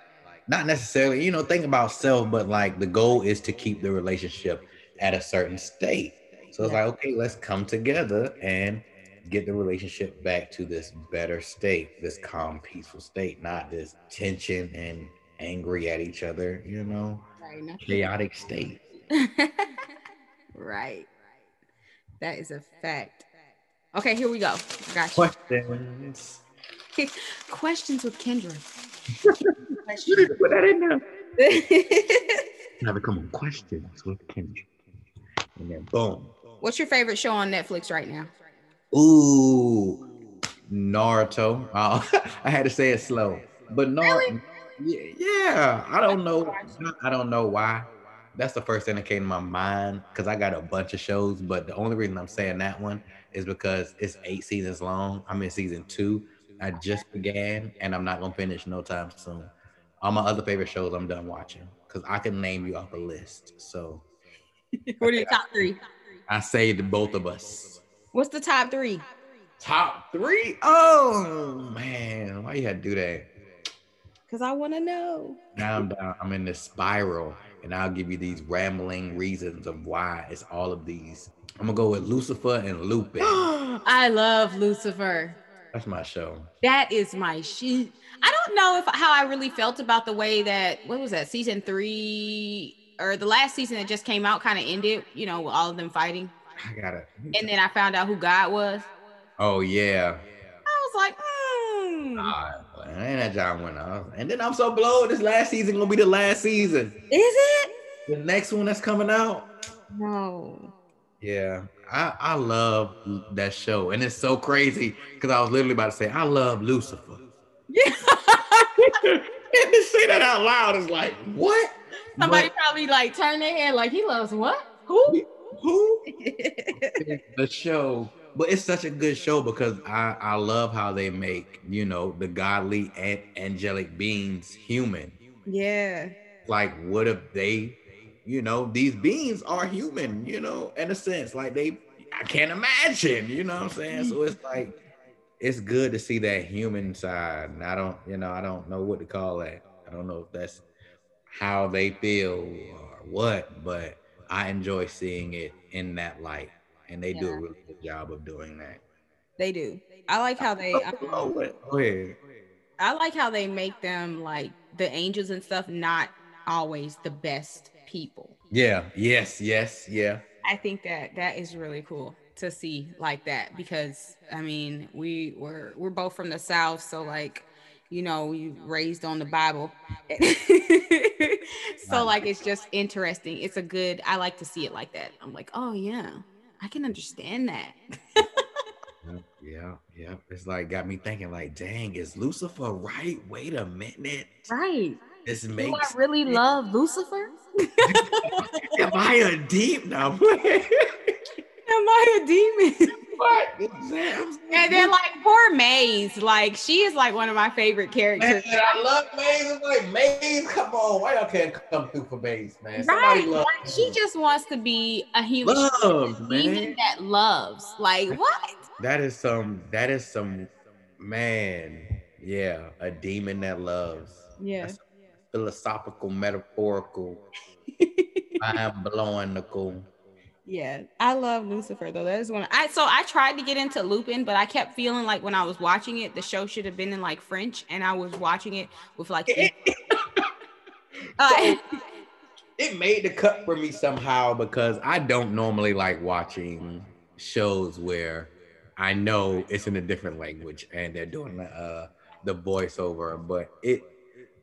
not necessarily, you know, think about self, but like the goal is to keep the relationship at a certain state. So it's yeah. like, okay, let's come together and get the relationship back to this better state, this calm, peaceful state, not this tension and angry at each other, you know, right, chaotic state. [LAUGHS] right. That is a fact. Okay, here we go. I got you. Questions. [LAUGHS] Questions with Kendra. [LAUGHS] you need to put that in there. now come on, questions with Kendra. And then boom. What's your favorite show on Netflix right now? Ooh, Naruto. Oh, I had to say it slow, but Naruto. Really? Yeah, yeah. I don't know. I don't know why. That's the first thing that came to my mind because I got a bunch of shows, but the only reason I'm saying that one is because it's eight seasons long. I'm in season two. I just began, and I'm not gonna finish no time soon. All my other favorite shows I'm done watching because I can name you off a list. So, [LAUGHS] what are your top three? I saved both of us. What's the top three? Top three? Oh man, why you had to do that? Because I want to know. Now I'm down. I'm in this spiral, and I'll give you these rambling reasons of why it's all of these. I'm gonna go with Lucifer and Lupin. [GASPS] I love Lucifer. That's my show. That is my shit. I don't know if how I really felt about the way that what was that season three or the last season that just came out kind of ended. You know, with all of them fighting. I got it. And then I found out who God was. Oh yeah. I was like, hmm. Ain't that John Winter? And then I'm so blown. This last season gonna be the last season. Is it? The next one that's coming out. No. Yeah, I I love that show, and it's so crazy because I was literally about to say I love Lucifer. Yeah. [LAUGHS] and to say that out loud is like what? Somebody But probably like turn their head like he loves what? Who? who? [LAUGHS] the show, but it's such a good show because I I love how they make you know the godly and angelic beings human. yeah. Like, what if they, you know, these beings are human, you know, in a sense, like they, I can't imagine, you know what I'm saying? So it's like, it's good to see that human side. And I don't, you know, I don't know what to call that. I don't know if that's how they feel or what, but I enjoy seeing it in that light. And they do a really good job of doing that. They do. I like how they um, [LAUGHS] Oh? Go ahead. I like how they make them like the angels and stuff not always the best people. Yeah. Yes. Yes. Yeah. I think that that is really cool to see like that because I mean we were we're both from the south so like you know we raised on the Bible [LAUGHS] so like it's just interesting it's a good I like to see it like that I'm like oh yeah I can understand that Yeah, yeah. It's like got me thinking, like, dang, is Lucifer right? Wait a minute. right This do I makes really love Lucifer am I a deep now? am I a demon [LAUGHS] [LAUGHS] [LAUGHS] Damn. and then like poor Maze like she is like one of my favorite Man, characters I love Maze. It's like Maze, come on. Why y'all can't come through for Maze, man? Somebody Right. love Like she just wants to be a human. She's a Loved, demon man. that loves. Like what? That is some that is some man. Yeah, a demon that loves. Yeah. That's philosophical, metaphorical, [LAUGHS] mind blowing Yeah. I love Lucifer though. That is one I so I tried to get into Lupin, but I kept feeling like when I was watching it, the show should have been in like French, and I was watching it with like uh, [LAUGHS] it made the cut for me somehow because I don't normally like watching shows where I know it's in a different language and they're doing the uh, the voiceover, but it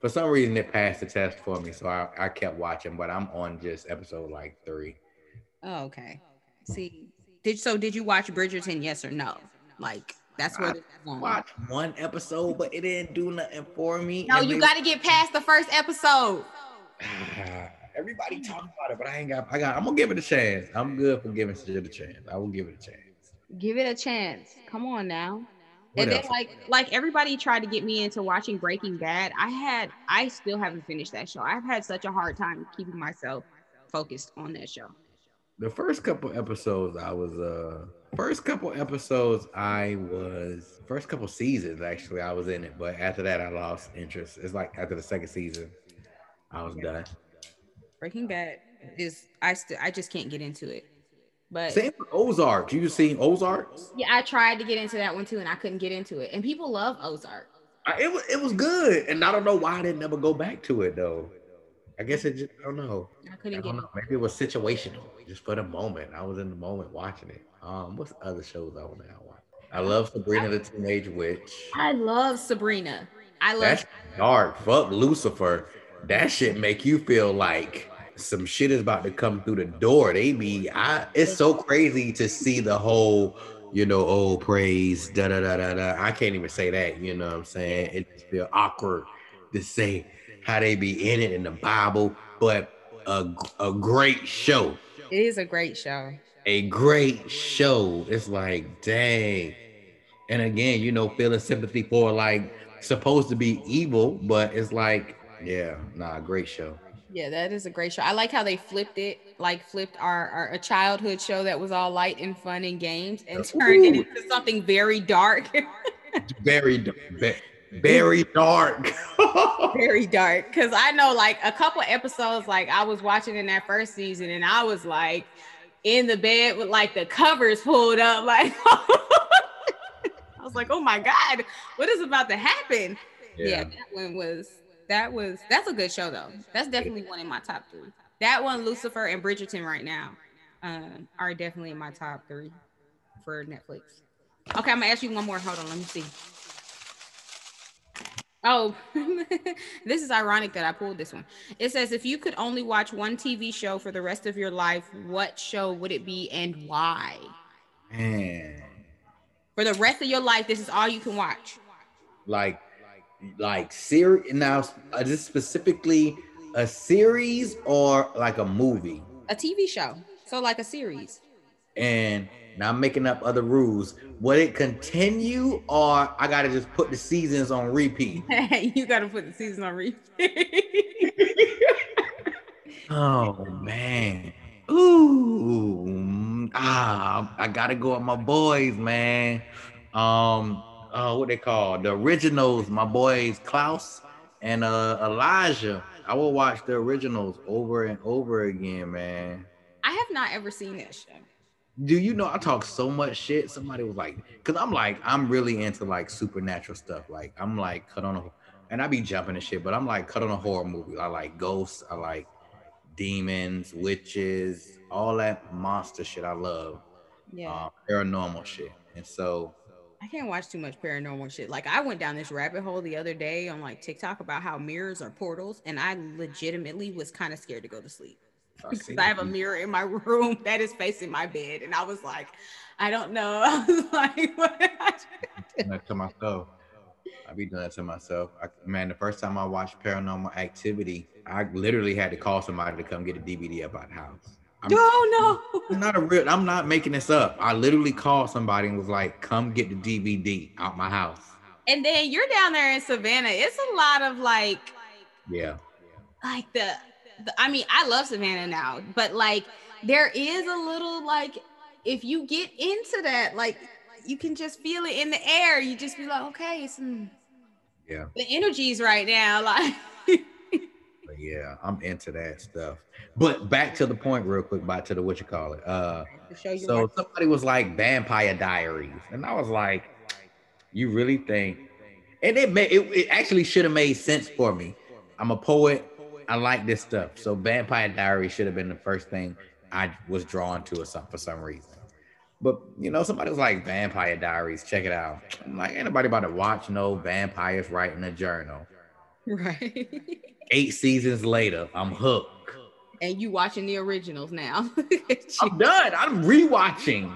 for some reason it passed the test for me, so I, I kept watching. But I'm on just episode like three. Oh, oh, okay. See, did so did you watch Bridgerton? Yes or no? Like that's where I this is going. Watched one episode, but it didn't do nothing for me. No, and you they- got to get past the first episode. [SIGHS] Everybody talking about it, but I ain't got. I got. I'm gonna give it a chance. I'm good for giving shit a chance. I will give it a chance. Give it a chance. Come on now. What and else? then like like everybody tried to get me into watching Breaking Bad. I had I still haven't finished that show. I've had such a hard time keeping myself focused on that show. The first couple episodes I was uh first couple episodes I was first couple seasons actually I was in it, but after that I lost interest. It's like after the second season, I was done. Breaking Bad is I still I just can't get into it. But Same with Ozark. You seen Ozark? yeah, I tried to get into that one too, and I couldn't get into it. And people love Ozark. I, it was it was good, and I don't know why I didn't never go back to it though. I guess it just I don't know. I I couldn't get don't know. Maybe it was situational, just for the moment. I was in the moment watching it. Um, what's other shows I want to watch? I love Sabrina the Teenage Witch. I love Sabrina. I love That's dark. Fuck Lucifer. That shit make you feel like some shit is about to come through the door. They be I it's so crazy to see the whole, you know, oh praise, da da da da da. I can't even say that, you know what I'm saying? It just feel awkward to say how they be in it in the Bible, but a, a great show. it is a great show. A great show. It's like, dang. And again, you know, feeling sympathy for like supposed to be evil, but it's like, yeah, nah, great show. Yeah, that is a great show. I like how they flipped it, like flipped our, our a childhood show that was all light and fun and games and turned it into something very dark. Very, d- ve- very dark. [LAUGHS] very dark. Cause I know like a couple episodes, like I was watching in that first season and I was like in the bed with like the covers pulled up, like [LAUGHS] I was like, oh my God, what is about to happen? Yeah. yeah, that one was that was that's a good show though. That's definitely one in my top three. That one, Lucifer and Bridgerton right now, uh, are definitely in my top three for Netflix. Okay, I'm gonna ask you one more. Hold on, let me see. Oh, [LAUGHS] this is ironic that I pulled this one. It says if you could only watch one TV show for the rest of your life, what show would it be and why? Man. For the rest of your life, this is all you can watch. Like, like series now, is this specifically a series or like a movie? A TV show. So like a series. And now I'm making up other rules. Would it continue or I gotta just put the seasons on repeat? [LAUGHS] you gotta put the seasons on repeat. [LAUGHS] oh man. Ooh. Ah, I gotta go with my boys, man. Um, uh, what they call the originals, my boys Klaus and uh Elijah. I will watch the originals over and over again, man. I have not ever seen that show do you know I talk so much shit? Somebody was like, because I'm like, I'm really into like supernatural stuff. Like, I'm like cut on a, and I be jumping and shit, but I'm like cut on a horror movie. I like ghosts. I like demons, witches, all that monster shit. I love. Yeah. Uh, paranormal shit. And so. I can't watch too much paranormal shit. Like I went down this rabbit hole the other day on like TikTok about how mirrors are portals, and I legitimately was kind of scared to go to sleep because [LAUGHS] I have a mirror in my room [LAUGHS] that is facing my bed, and I was like, I don't know. [LAUGHS] I was like, what? that to myself. I be doing that to myself. I, man, the first time I watched Paranormal Activity, I literally had to call somebody to come get a DVD about the house. I'm, no, no. I'm not a real. I'm not making this up. I literally called somebody and was like, "Come get the DVD out my house." And then you're down there in Savannah. It's a lot of like, yeah, like the I mean, I love Savannah now, but like there is a little like if you get into that, like you can just feel it in the air. You just be like, okay, yeah, the energies right now, [LAUGHS] like. yeah, I'm into that stuff. But back to the point, real quick. Back to the what you call it. Uh, so somebody was like Vampire Diaries, and I was like, you really think? And it made it, it actually should have made sense for me. I'm a poet. I like this stuff. So Vampire Diary should have been the first thing I was drawn to or something for some reason. But you know, somebody was like Vampire Diaries, check it out. I'm like, anybody about to watch no vampires writing a journal. Right. Eight seasons later, I'm hooked. And you watching the originals now. [LAUGHS] I'm done. I'm rewatching.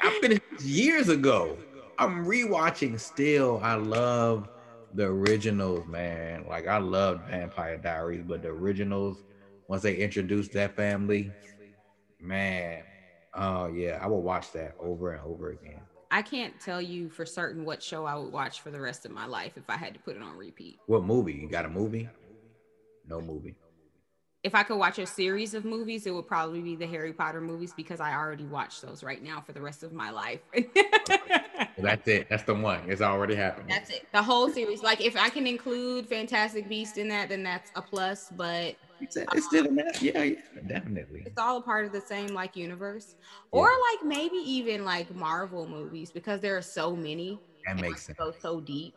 I finished years ago. I'm rewatching still. I love the originals, man. Like I loved Vampire Diaries, but the originals, once they introduced that family, man, oh yeah, I will watch that over and over again. I can't tell you for certain what show I would watch for the rest of my life if I had to put it on repeat. What movie? You got a movie? No movie if I could watch a series of movies, it would probably be the Harry Potter movies because I already watched those right now for the rest of my life. [LAUGHS] that's it. That's the one. It's already happened. That's it. The whole series. Like if I can include Fantastic Beast in that, then that's a plus. But it's, it's still enough. Yeah, yeah, definitely. It's all a part of the same like universe, yeah. or like maybe even like Marvel movies because there are so many. That makes sense. Go so deep.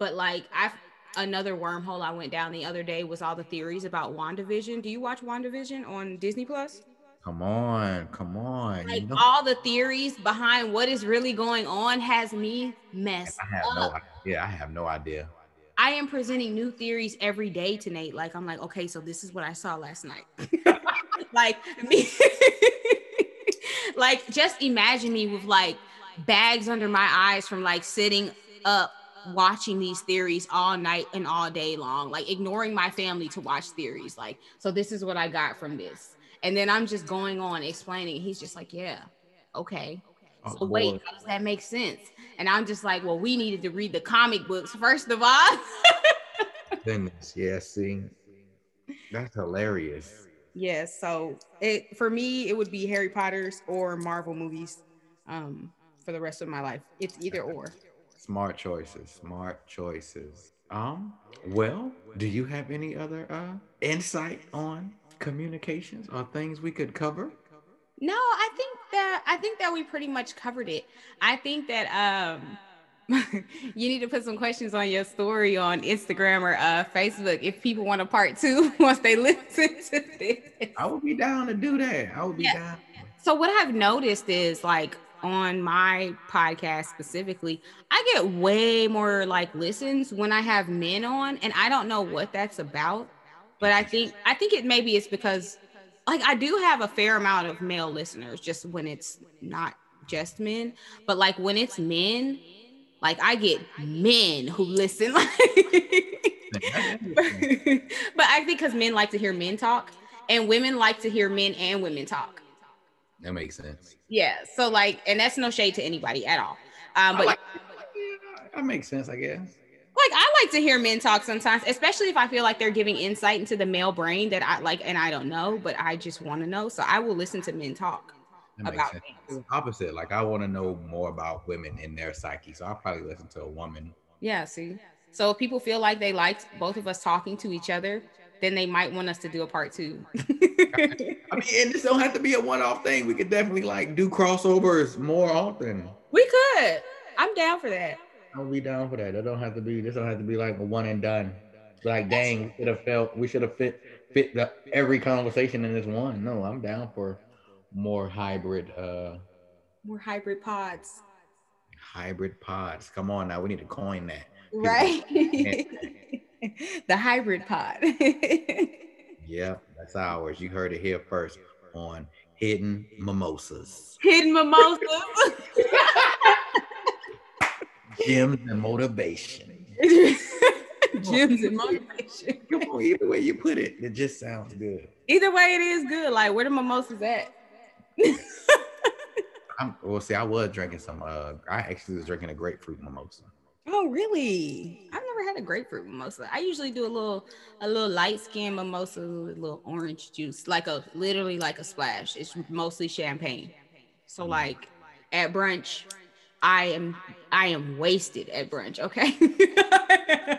But like I've another wormhole I went down the other day was all the theories about WandaVision. Do you watch WandaVision on Disney Plus? Come on, come on. Like you know? all the theories behind what is really going on has me messed I have up. no yeah, I have no idea. I am presenting new theories every day to Nate. Like I'm like, okay, so this is what I saw last night. [LAUGHS] like me, [LAUGHS] like just imagine me with like bags under my eyes from like sitting up watching these theories all night and all day long, like ignoring my family to watch theories. Like, so this is what I got from this. And then I'm just going on explaining. He's just like, yeah, okay. Oh, so wait, how does that make sense? And I'm just like, well, we needed to read the comic books first of all. [LAUGHS] Goodness, yeah, see, that's hilarious. Yes, yeah, so it for me, it would be Harry Potter's or Marvel movies, um, for the rest of my life. It's either or. Smart choices. Smart choices. Um, well, do you have any other uh insight on communications or things we could cover? No, I think that I think that we pretty much covered it. I think that um [LAUGHS] you need to put some questions on your story on Instagram or uh, Facebook if people want a part two [LAUGHS] once they listen to this. I would be down to do that. I would be Yeah. down. So what I've noticed is like on my podcast specifically, I get way more like listens when I have men on, and I don't know what that's about. But I think I think it maybe it's because like I do have a fair amount of male listeners just when it's not just men, but like when it's men, like I get men who listen. [LAUGHS] [LAUGHS] but I think because men like to hear men talk, and women like to hear men and women talk. That makes sense. Yeah. So like, and that's no shade to anybody at all. Um, but I like, yeah, that makes sense, I guess. Like I like to hear men talk sometimes, especially if I feel like they're giving insight into the male brain that I like and I don't know, but I just want to know. So I will listen to men talk. That About. Opposite, like I want to know more about women in their psyche, so I'll probably listen to a woman. Yeah. See. So if people feel like they liked both of us talking to each other, then they might want us to do a part two. I mean, and this don't have to be a one-off thing. We could definitely like do crossovers more often. we could. I'm down for that. I'll be down for that. That don't have to be. This don't have to be like a one and done. Like, dang, we should have felt. We should have fit fit the, every conversation in this one. No, I'm down for more hybrid uh More hybrid pods. hybrid pods. Come on now, we need to coin that. Right. [LAUGHS] [LAUGHS] the hybrid pod. Yep, that's ours. You heard it here first on Hidden Mimosas, Hidden mimosas. Gems and Motivation. [LAUGHS] Gyms and motivation. Come on, either way you put it, it just sounds good. Either way, it is good. Like, where the mimosas at? [LAUGHS] I'm well. See, I was drinking some. Uh, I actually was drinking a grapefruit mimosa. Oh, really? Never had a grapefruit mimosa. I usually do a little, a little light skin mimosa with a little orange juice, like a literally like a splash. It's mostly champagne. So, mm. like at brunch, I am, I am wasted at brunch. Okay, [LAUGHS]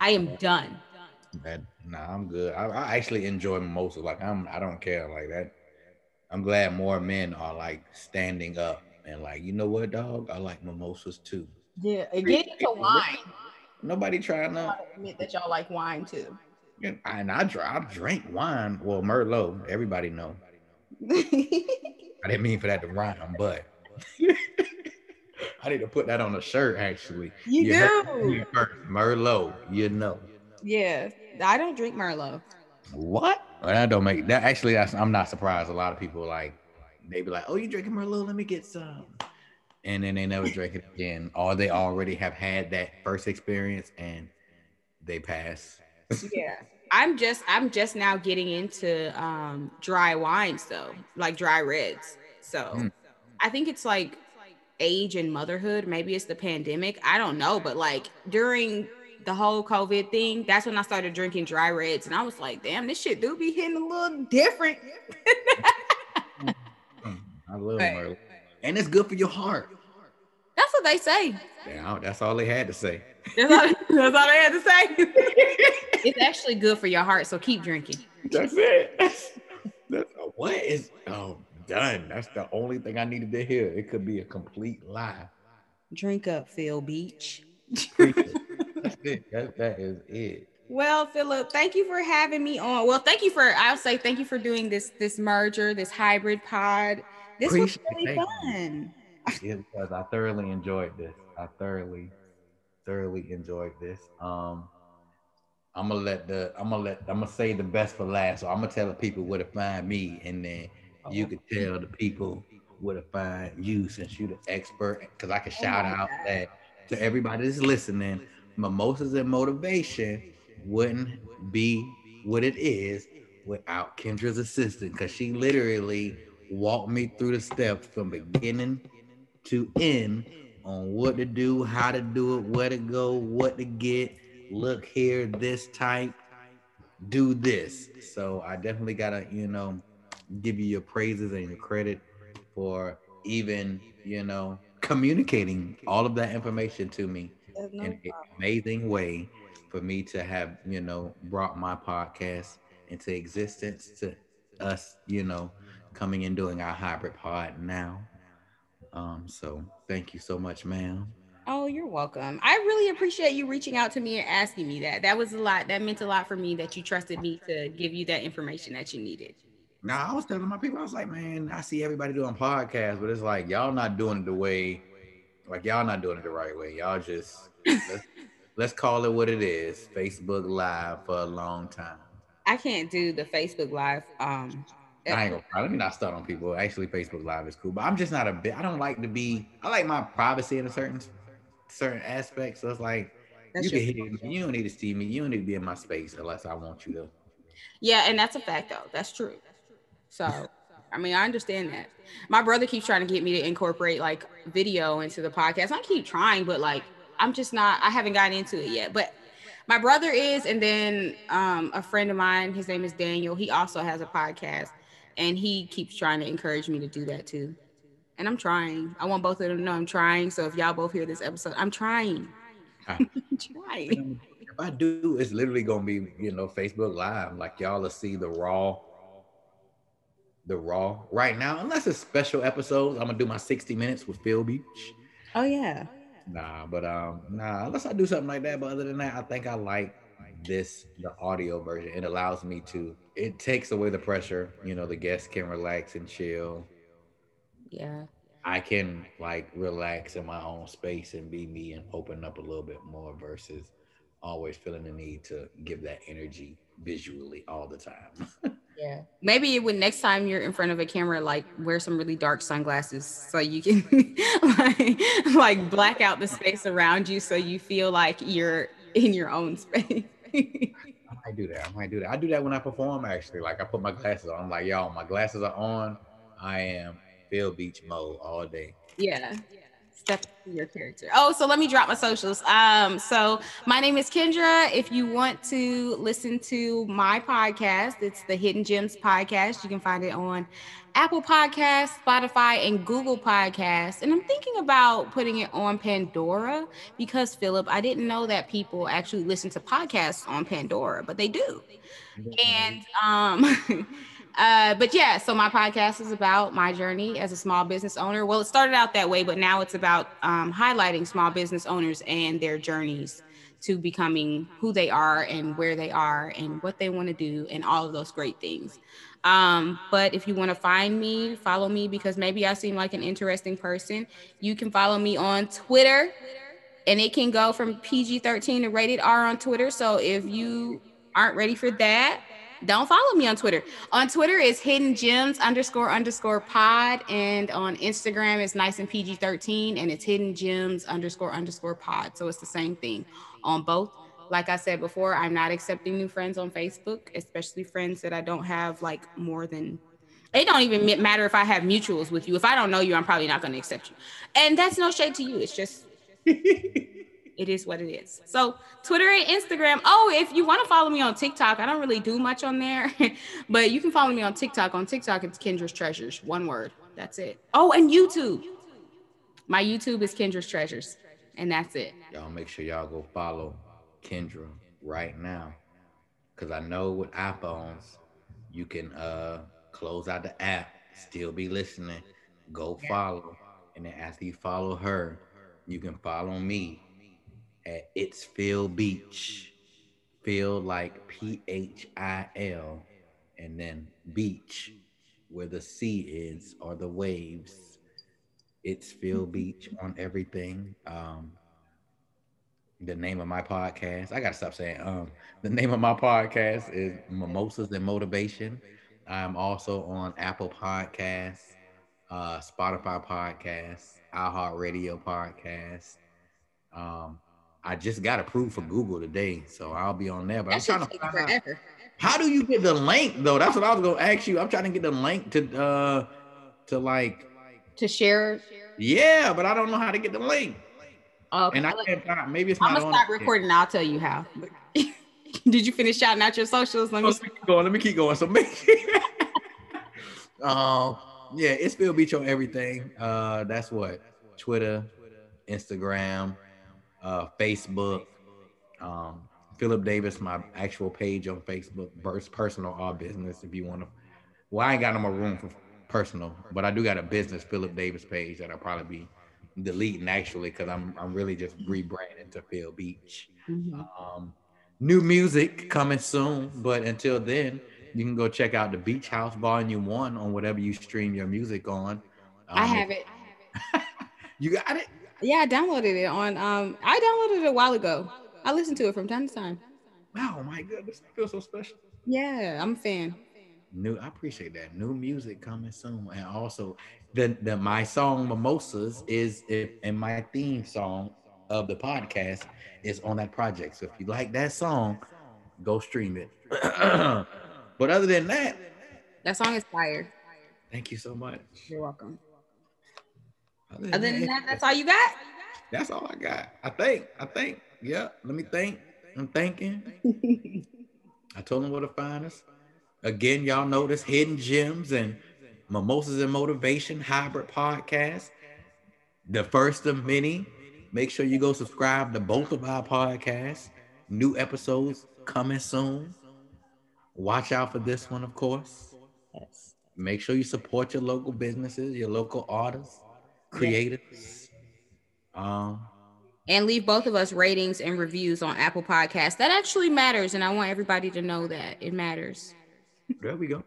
I am done. That nah, I'm good. I, I actually enjoy mimosa. Like I'm, I don't care like that. I'm glad more men are like standing up and like, you know what, dog? I like mimosas too. Yeah, get into wine. Nobody trying to. admit that y'all like wine too. And I, I drink wine. Well, Merlot. Everybody know. [LAUGHS] I didn't mean for that to rhyme, but [LAUGHS] I need to put that on a shirt. Actually, You heard do. Merlot. You know. Yeah, I don't drink Merlot. What? Well, that don't make that. Actually, I'm not surprised. A lot of people like they be like, "Oh, you drinking Merlot? Let me get some," and then they never drink it again, or they already have had that first experience and they pass. Yeah. I'm just I'm just now getting into um dry wines though, like dry reds. So Mm. I think it's like age and motherhood. Maybe it's the pandemic. I don't know, but like during the whole COVID thing, that's when I started drinking dry reds, and I was like, damn, this shit do be hitting a little different. [LAUGHS] Mm, I love. Merlot, and it's good for your heart. That's what they say. Yeah, that's all they had to say. That's all, [LAUGHS] that's all they had to say. [LAUGHS] it's actually good for your heart, so keep drinking. That's it. [LAUGHS] That's, that's what is oh done. That's the only thing I needed to hear. It could be a complete lie. Drink up, Phil Beach. That's it. That, that is it. Well, Philip, thank you for having me on. Well, thank you for I'll say thank you for doing this this merger, this hybrid pod. This Appreciate was really it. fun. Yeah, because I thoroughly enjoyed this. I thoroughly, thoroughly enjoyed this. Um, I'm gonna let the I'm gonna let I'm gonna say the best for last. So I'm gonna tell the people where to find me, and then you could tell the people where to find you since you're the expert. Because I can shout my out God. that to everybody that's listening, mimosas and motivation wouldn't be what it is without Kendra's assistant. Because she literally walked me through the steps from beginning to end on what to do, how to do it, where to go, what to get. Look here, this type, do this. So I definitely gotta, you know, give you your praises and your credit for even, you know, communicating all of that information to me in an amazing way for me to have, you know, brought my podcast into existence to us, you know, coming and doing our hybrid pod now. Um, so thank you so much, ma'am. Oh, you're welcome. I really appreciate you reaching out to me and asking me that. That was a lot. That meant a lot for me that you trusted me to give you that information that you needed. Now I was telling my people, I was like, man, I see everybody doing podcasts, but it's like y'all not doing it the way, like y'all not doing it the right way. Y'all just let's, [LAUGHS] let's call it what it is. Facebook Live for a long time. I can't do the Facebook Live. Um, I ain't gonna [LAUGHS] let me not start on people. Actually, Facebook Live is cool, but I'm just not a bit. I don't like to be. I like my privacy in a certain certain aspect. So it's like that's you can hear me. You don't need to see me. You don't need to be in my space unless I want you to. Yeah, and that's a fact though. That's true. So, I mean, I understand that. My brother keeps trying to get me to incorporate like video into the podcast. I keep trying, but like I'm just not, I haven't gotten into it yet. But my brother is, and then um, a friend of mine, his name is Daniel. He also has a podcast and he keeps trying to encourage me to do that too. And I'm trying. I want both of them to know I'm trying. So if y'all both hear this episode, I'm trying. [LAUGHS] I'm trying. If I do, it's literally gonna be, you know, Facebook Live. Like y'all will see the raw the Raw right now, unless it's special episodes. I'm gonna do my 60 minutes with Phil Beach. Oh yeah. Nah, but um, nah, unless I do something like that. But other than that, I think I like this the audio version. It allows me to. It takes away the pressure. You know, the guests can relax and chill. Yeah. I can like relax in my own space and be me and open up a little bit more versus always feeling the need to give that energy visually all the time. [LAUGHS] Yeah. Maybe when next time you're in front of a camera, like wear some really dark sunglasses so you can [LAUGHS] like, like black out the space around you so you feel like you're in your own space. [LAUGHS] I do that. I might do that. I do that when I perform actually. Like I put my glasses on. I'm like, y'all, my glasses are on. I am Phil Beach mode all day. Yeah step your character. Oh, so let me drop my socials. Um, so my name is Kendra. If you want to listen to my podcast, it's the Hidden Gems podcast. You can find it on Apple Podcasts, Spotify, and Google Podcasts. And I'm thinking about putting it on Pandora because Philip, I didn't know that people actually listen to podcasts on Pandora, but they do. And um [LAUGHS] Uh, but yeah, so my podcast is about my journey as a small business owner. Well, it started out that way, but now it's about um, highlighting small business owners and their journeys to becoming who they are and where they are and what they want to do and all of those great things. Um, but if you want to find me, follow me because maybe I seem like an interesting person. You can follow me on Twitter and it can go from PG 13 to rated R on Twitter. So if you aren't ready for that, don't follow me on Twitter. On Twitter is hidden gems underscore underscore pod, and on Instagram it's nice and PG 13, and it's hidden gems underscore underscore pod. So it's the same thing on both. Like I said before, I'm not accepting new friends on Facebook, especially friends that I don't have like more than. It don't even matter if I have mutuals with you. If I don't know you, I'm probably not going to accept you. And that's no shade to you. It's just [LAUGHS] it is what it is. So Twitter and Instagram. Oh, if you want to follow me on TikTok, I don't really do much on there, [LAUGHS] but you can follow me on TikTok. On TikTok, it's Kendra's Treasures. One word. That's it. Oh, and YouTube. My YouTube is Kendra's Treasures, and that's it. Y'all make sure y'all go follow Kendra right now, because I know with iPhones, you can uh close out the app, still be listening. Go follow, and then after you follow her, you can follow me at It's Phil Beach. Phil like P H I L, and then beach, where the sea is or the waves. It's Phil mm-hmm. Beach on everything. Um, the name of my podcast, I gotta stop saying um. The name of my podcast is Mimosas and Motivation. I'm also on Apple Podcasts, uh, Spotify Podcasts, iHeartRadio Podcasts. Um, I just got approved for Google today, so I'll be on there. But that I'm trying to find out how do you get the link though? That's what I was gonna ask you. I'm trying to get the link to uh to like to share. Yeah, but I don't know how to get the link. Okay. And I can't find. Maybe it's not. I'm gonna start recording. I'll tell you how. [LAUGHS] Did you finish shouting out your socials? Let me, oh, let me keep going. Let me keep going. So [LAUGHS] um, yeah, it's Phil Beach on everything. Uh, that's what Twitter, Instagram, uh, Facebook. Um, Philip Davis, my actual page on Facebook, burst personal or business. If you want to, well, I ain't got no more room for personal, but I do got a business Philip Davis page that I'll probably be deleting actually because I'm I'm really just rebranding to Phil Beach. Mm-hmm. Um, new music coming soon, but until then, you can go check out the Beach House Volume One on whatever you stream your music on. I Um, have it. [LAUGHS] You got it. Yeah, I downloaded it on. Um, I downloaded it a while ago. I listen to it from time to time. Wow, my goodness, I feel so special. Yeah, I'm a fan. New, I appreciate that. New music coming soon, and also the the my song Mimosas is i- in my theme song of the podcast is on that project. So if you like that song, go stream it. [CLEARS THROAT] but other than that, That song is fire. thank you so much. You're welcome. Other than that, that's all you got. that's all I got. I think. I think. Yeah. Let me think. I'm thinking. [LAUGHS] I told them where to find us. Again, y'all know this Hidden Gems and Mimosas and Motivation Hybrid Podcast. The first of many. Make sure you go subscribe to both of our podcasts. New episodes coming soon. Watch out for this one, of course. Yes. Make sure you support your local businesses, your local artists, creators. Um, And leave both of us ratings and reviews on Apple Podcasts. That actually matters, and I want everybody to know that it matters. there we go.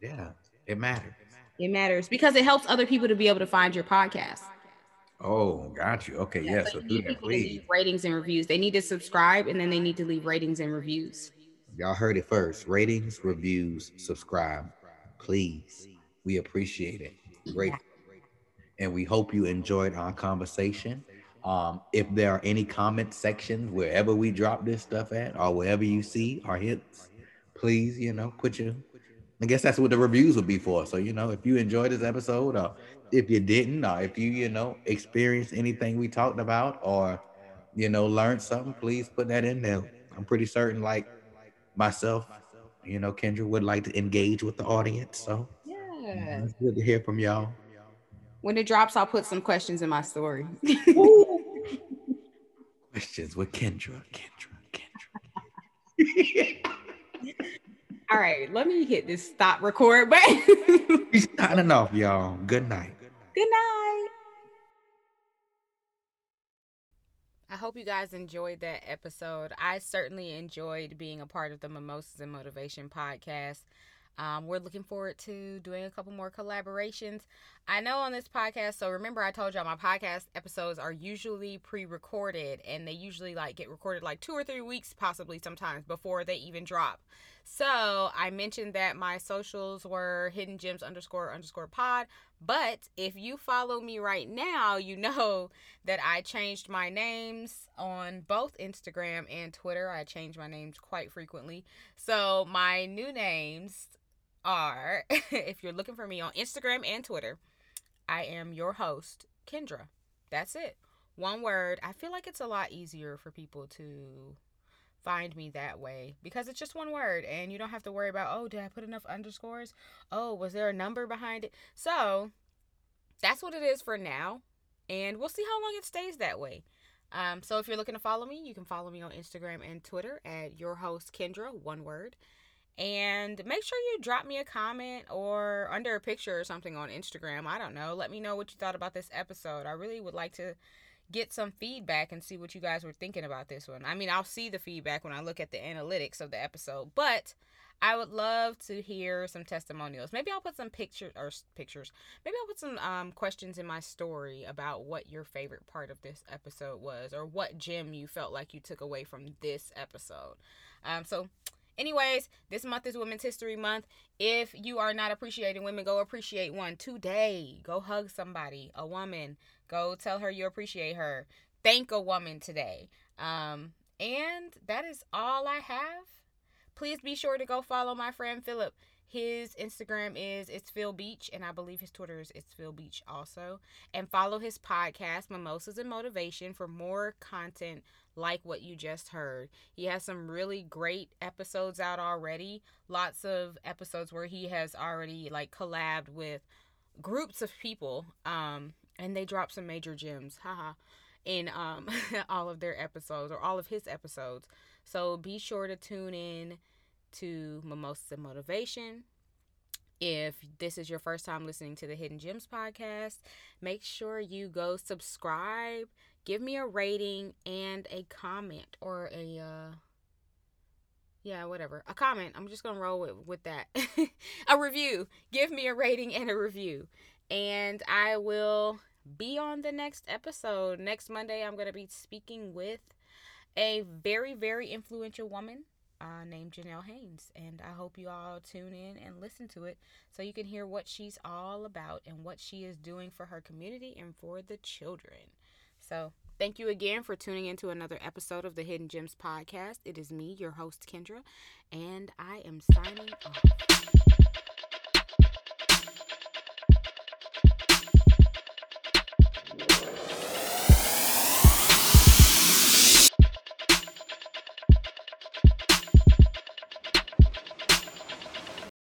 Yeah, it matters. It matters because it helps other people to be able to find your podcast. Oh, got you. Okay, yeah. So So do that, please. ratings and reviews. They need to subscribe, and then they need to leave ratings and reviews. Y'all heard it first. Ratings, reviews, subscribe, please. We appreciate it. Great. And we hope you enjoyed our conversation. Um, if there are any comment sections wherever we drop this stuff at, or wherever you see our hits, please, you know, put your. I guess that's what the reviews would be for. So, you know, if you enjoyed this episode, or if you didn't, or if you, you know, experienced anything we talked about, or you know, learned something, please put that in there. I'm pretty certain, like myself, you know, Kendra would like to engage with the audience. So Yeah. it's good to hear from y'all. When it drops, I'll put some questions in my story. [LAUGHS] Questions with Kendra, Kendra, Kendra. [LAUGHS] All right, let me hit this stop record button. [LAUGHS] He's signing off, y'all. Good night. Good night. I hope you guys enjoyed that episode. I certainly enjoyed being a part of the Mimosas and Motivation podcast. Um, we're looking forward to doing a couple more collaborations. I know on this podcast, so remember I told y'all my podcast episodes are usually pre-recorded and they usually like get recorded like two or three weeks, possibly sometimes before they even drop. So I mentioned that my socials were hidden gems underscore underscore pod. But if you follow me right now, you [LAUGHS] know that I changed my names on both Instagram and Twitter. I change my names quite frequently. So my new names are, [LAUGHS] if you're looking for me on Instagram and Twitter, I am your host, Kendra. That's it. One word. I feel like it's a lot easier for people to find me that way because it's just one word and you don't have to worry about, oh, did I put enough underscores? Oh, was there a number behind it? So that's what it is for now. And we'll see how long it stays that way. Um, so if you're looking to follow me, you can follow me on Instagram and Twitter at your host Kendra, one word. And make sure you drop me a comment or under a picture or something on Instagram. I don't know. Let me know what you thought about this episode. I really would like to get some feedback and see what you guys were thinking about this one. I mean, I'll see the feedback when I look at the analytics of the episode, but I would love to hear some testimonials. Maybe I'll put some pictures or pictures. Maybe I'll put some um, questions in my story about what your favorite part of this episode was, or what gem you felt like you took away from this episode. Um, so, anyways, this month is Women's History Month. If you are not appreciating women, go appreciate one today. Go hug somebody, a woman. Go tell her you appreciate her. Thank a woman today. Um, and that is all I have please be sure to go follow my friend Philip. His Instagram is it's Phil Beach, and I believe his Twitter is it's Phil Beach also. And follow his podcast, Mimosas and Motivation, for more content like what you just heard. He has some really great episodes out already. Lots of episodes where he has already like collabed with groups of people. Um, and they drop some major gems, haha, in um [LAUGHS] all of their episodes or all of his episodes. So be sure to tune in to Mimosas and Motivation. If this is your first time listening to the Hidden Gems podcast, make sure you go subscribe, give me a rating and a comment or a uh yeah, whatever. A comment. I'm just going to roll with, with that. [LAUGHS] a review. Give me a rating and a review. And I will be on the next episode. Next Monday, I'm going to be speaking with a very, very influential woman uh, named Janelle Haynes. And I hope you all tune in and listen to it so you can hear what she's all about and what she is doing for her community and for the children. So, thank you again for tuning into another episode of the Hidden Gems podcast. It is me, your host, Kendra, and I am signing off.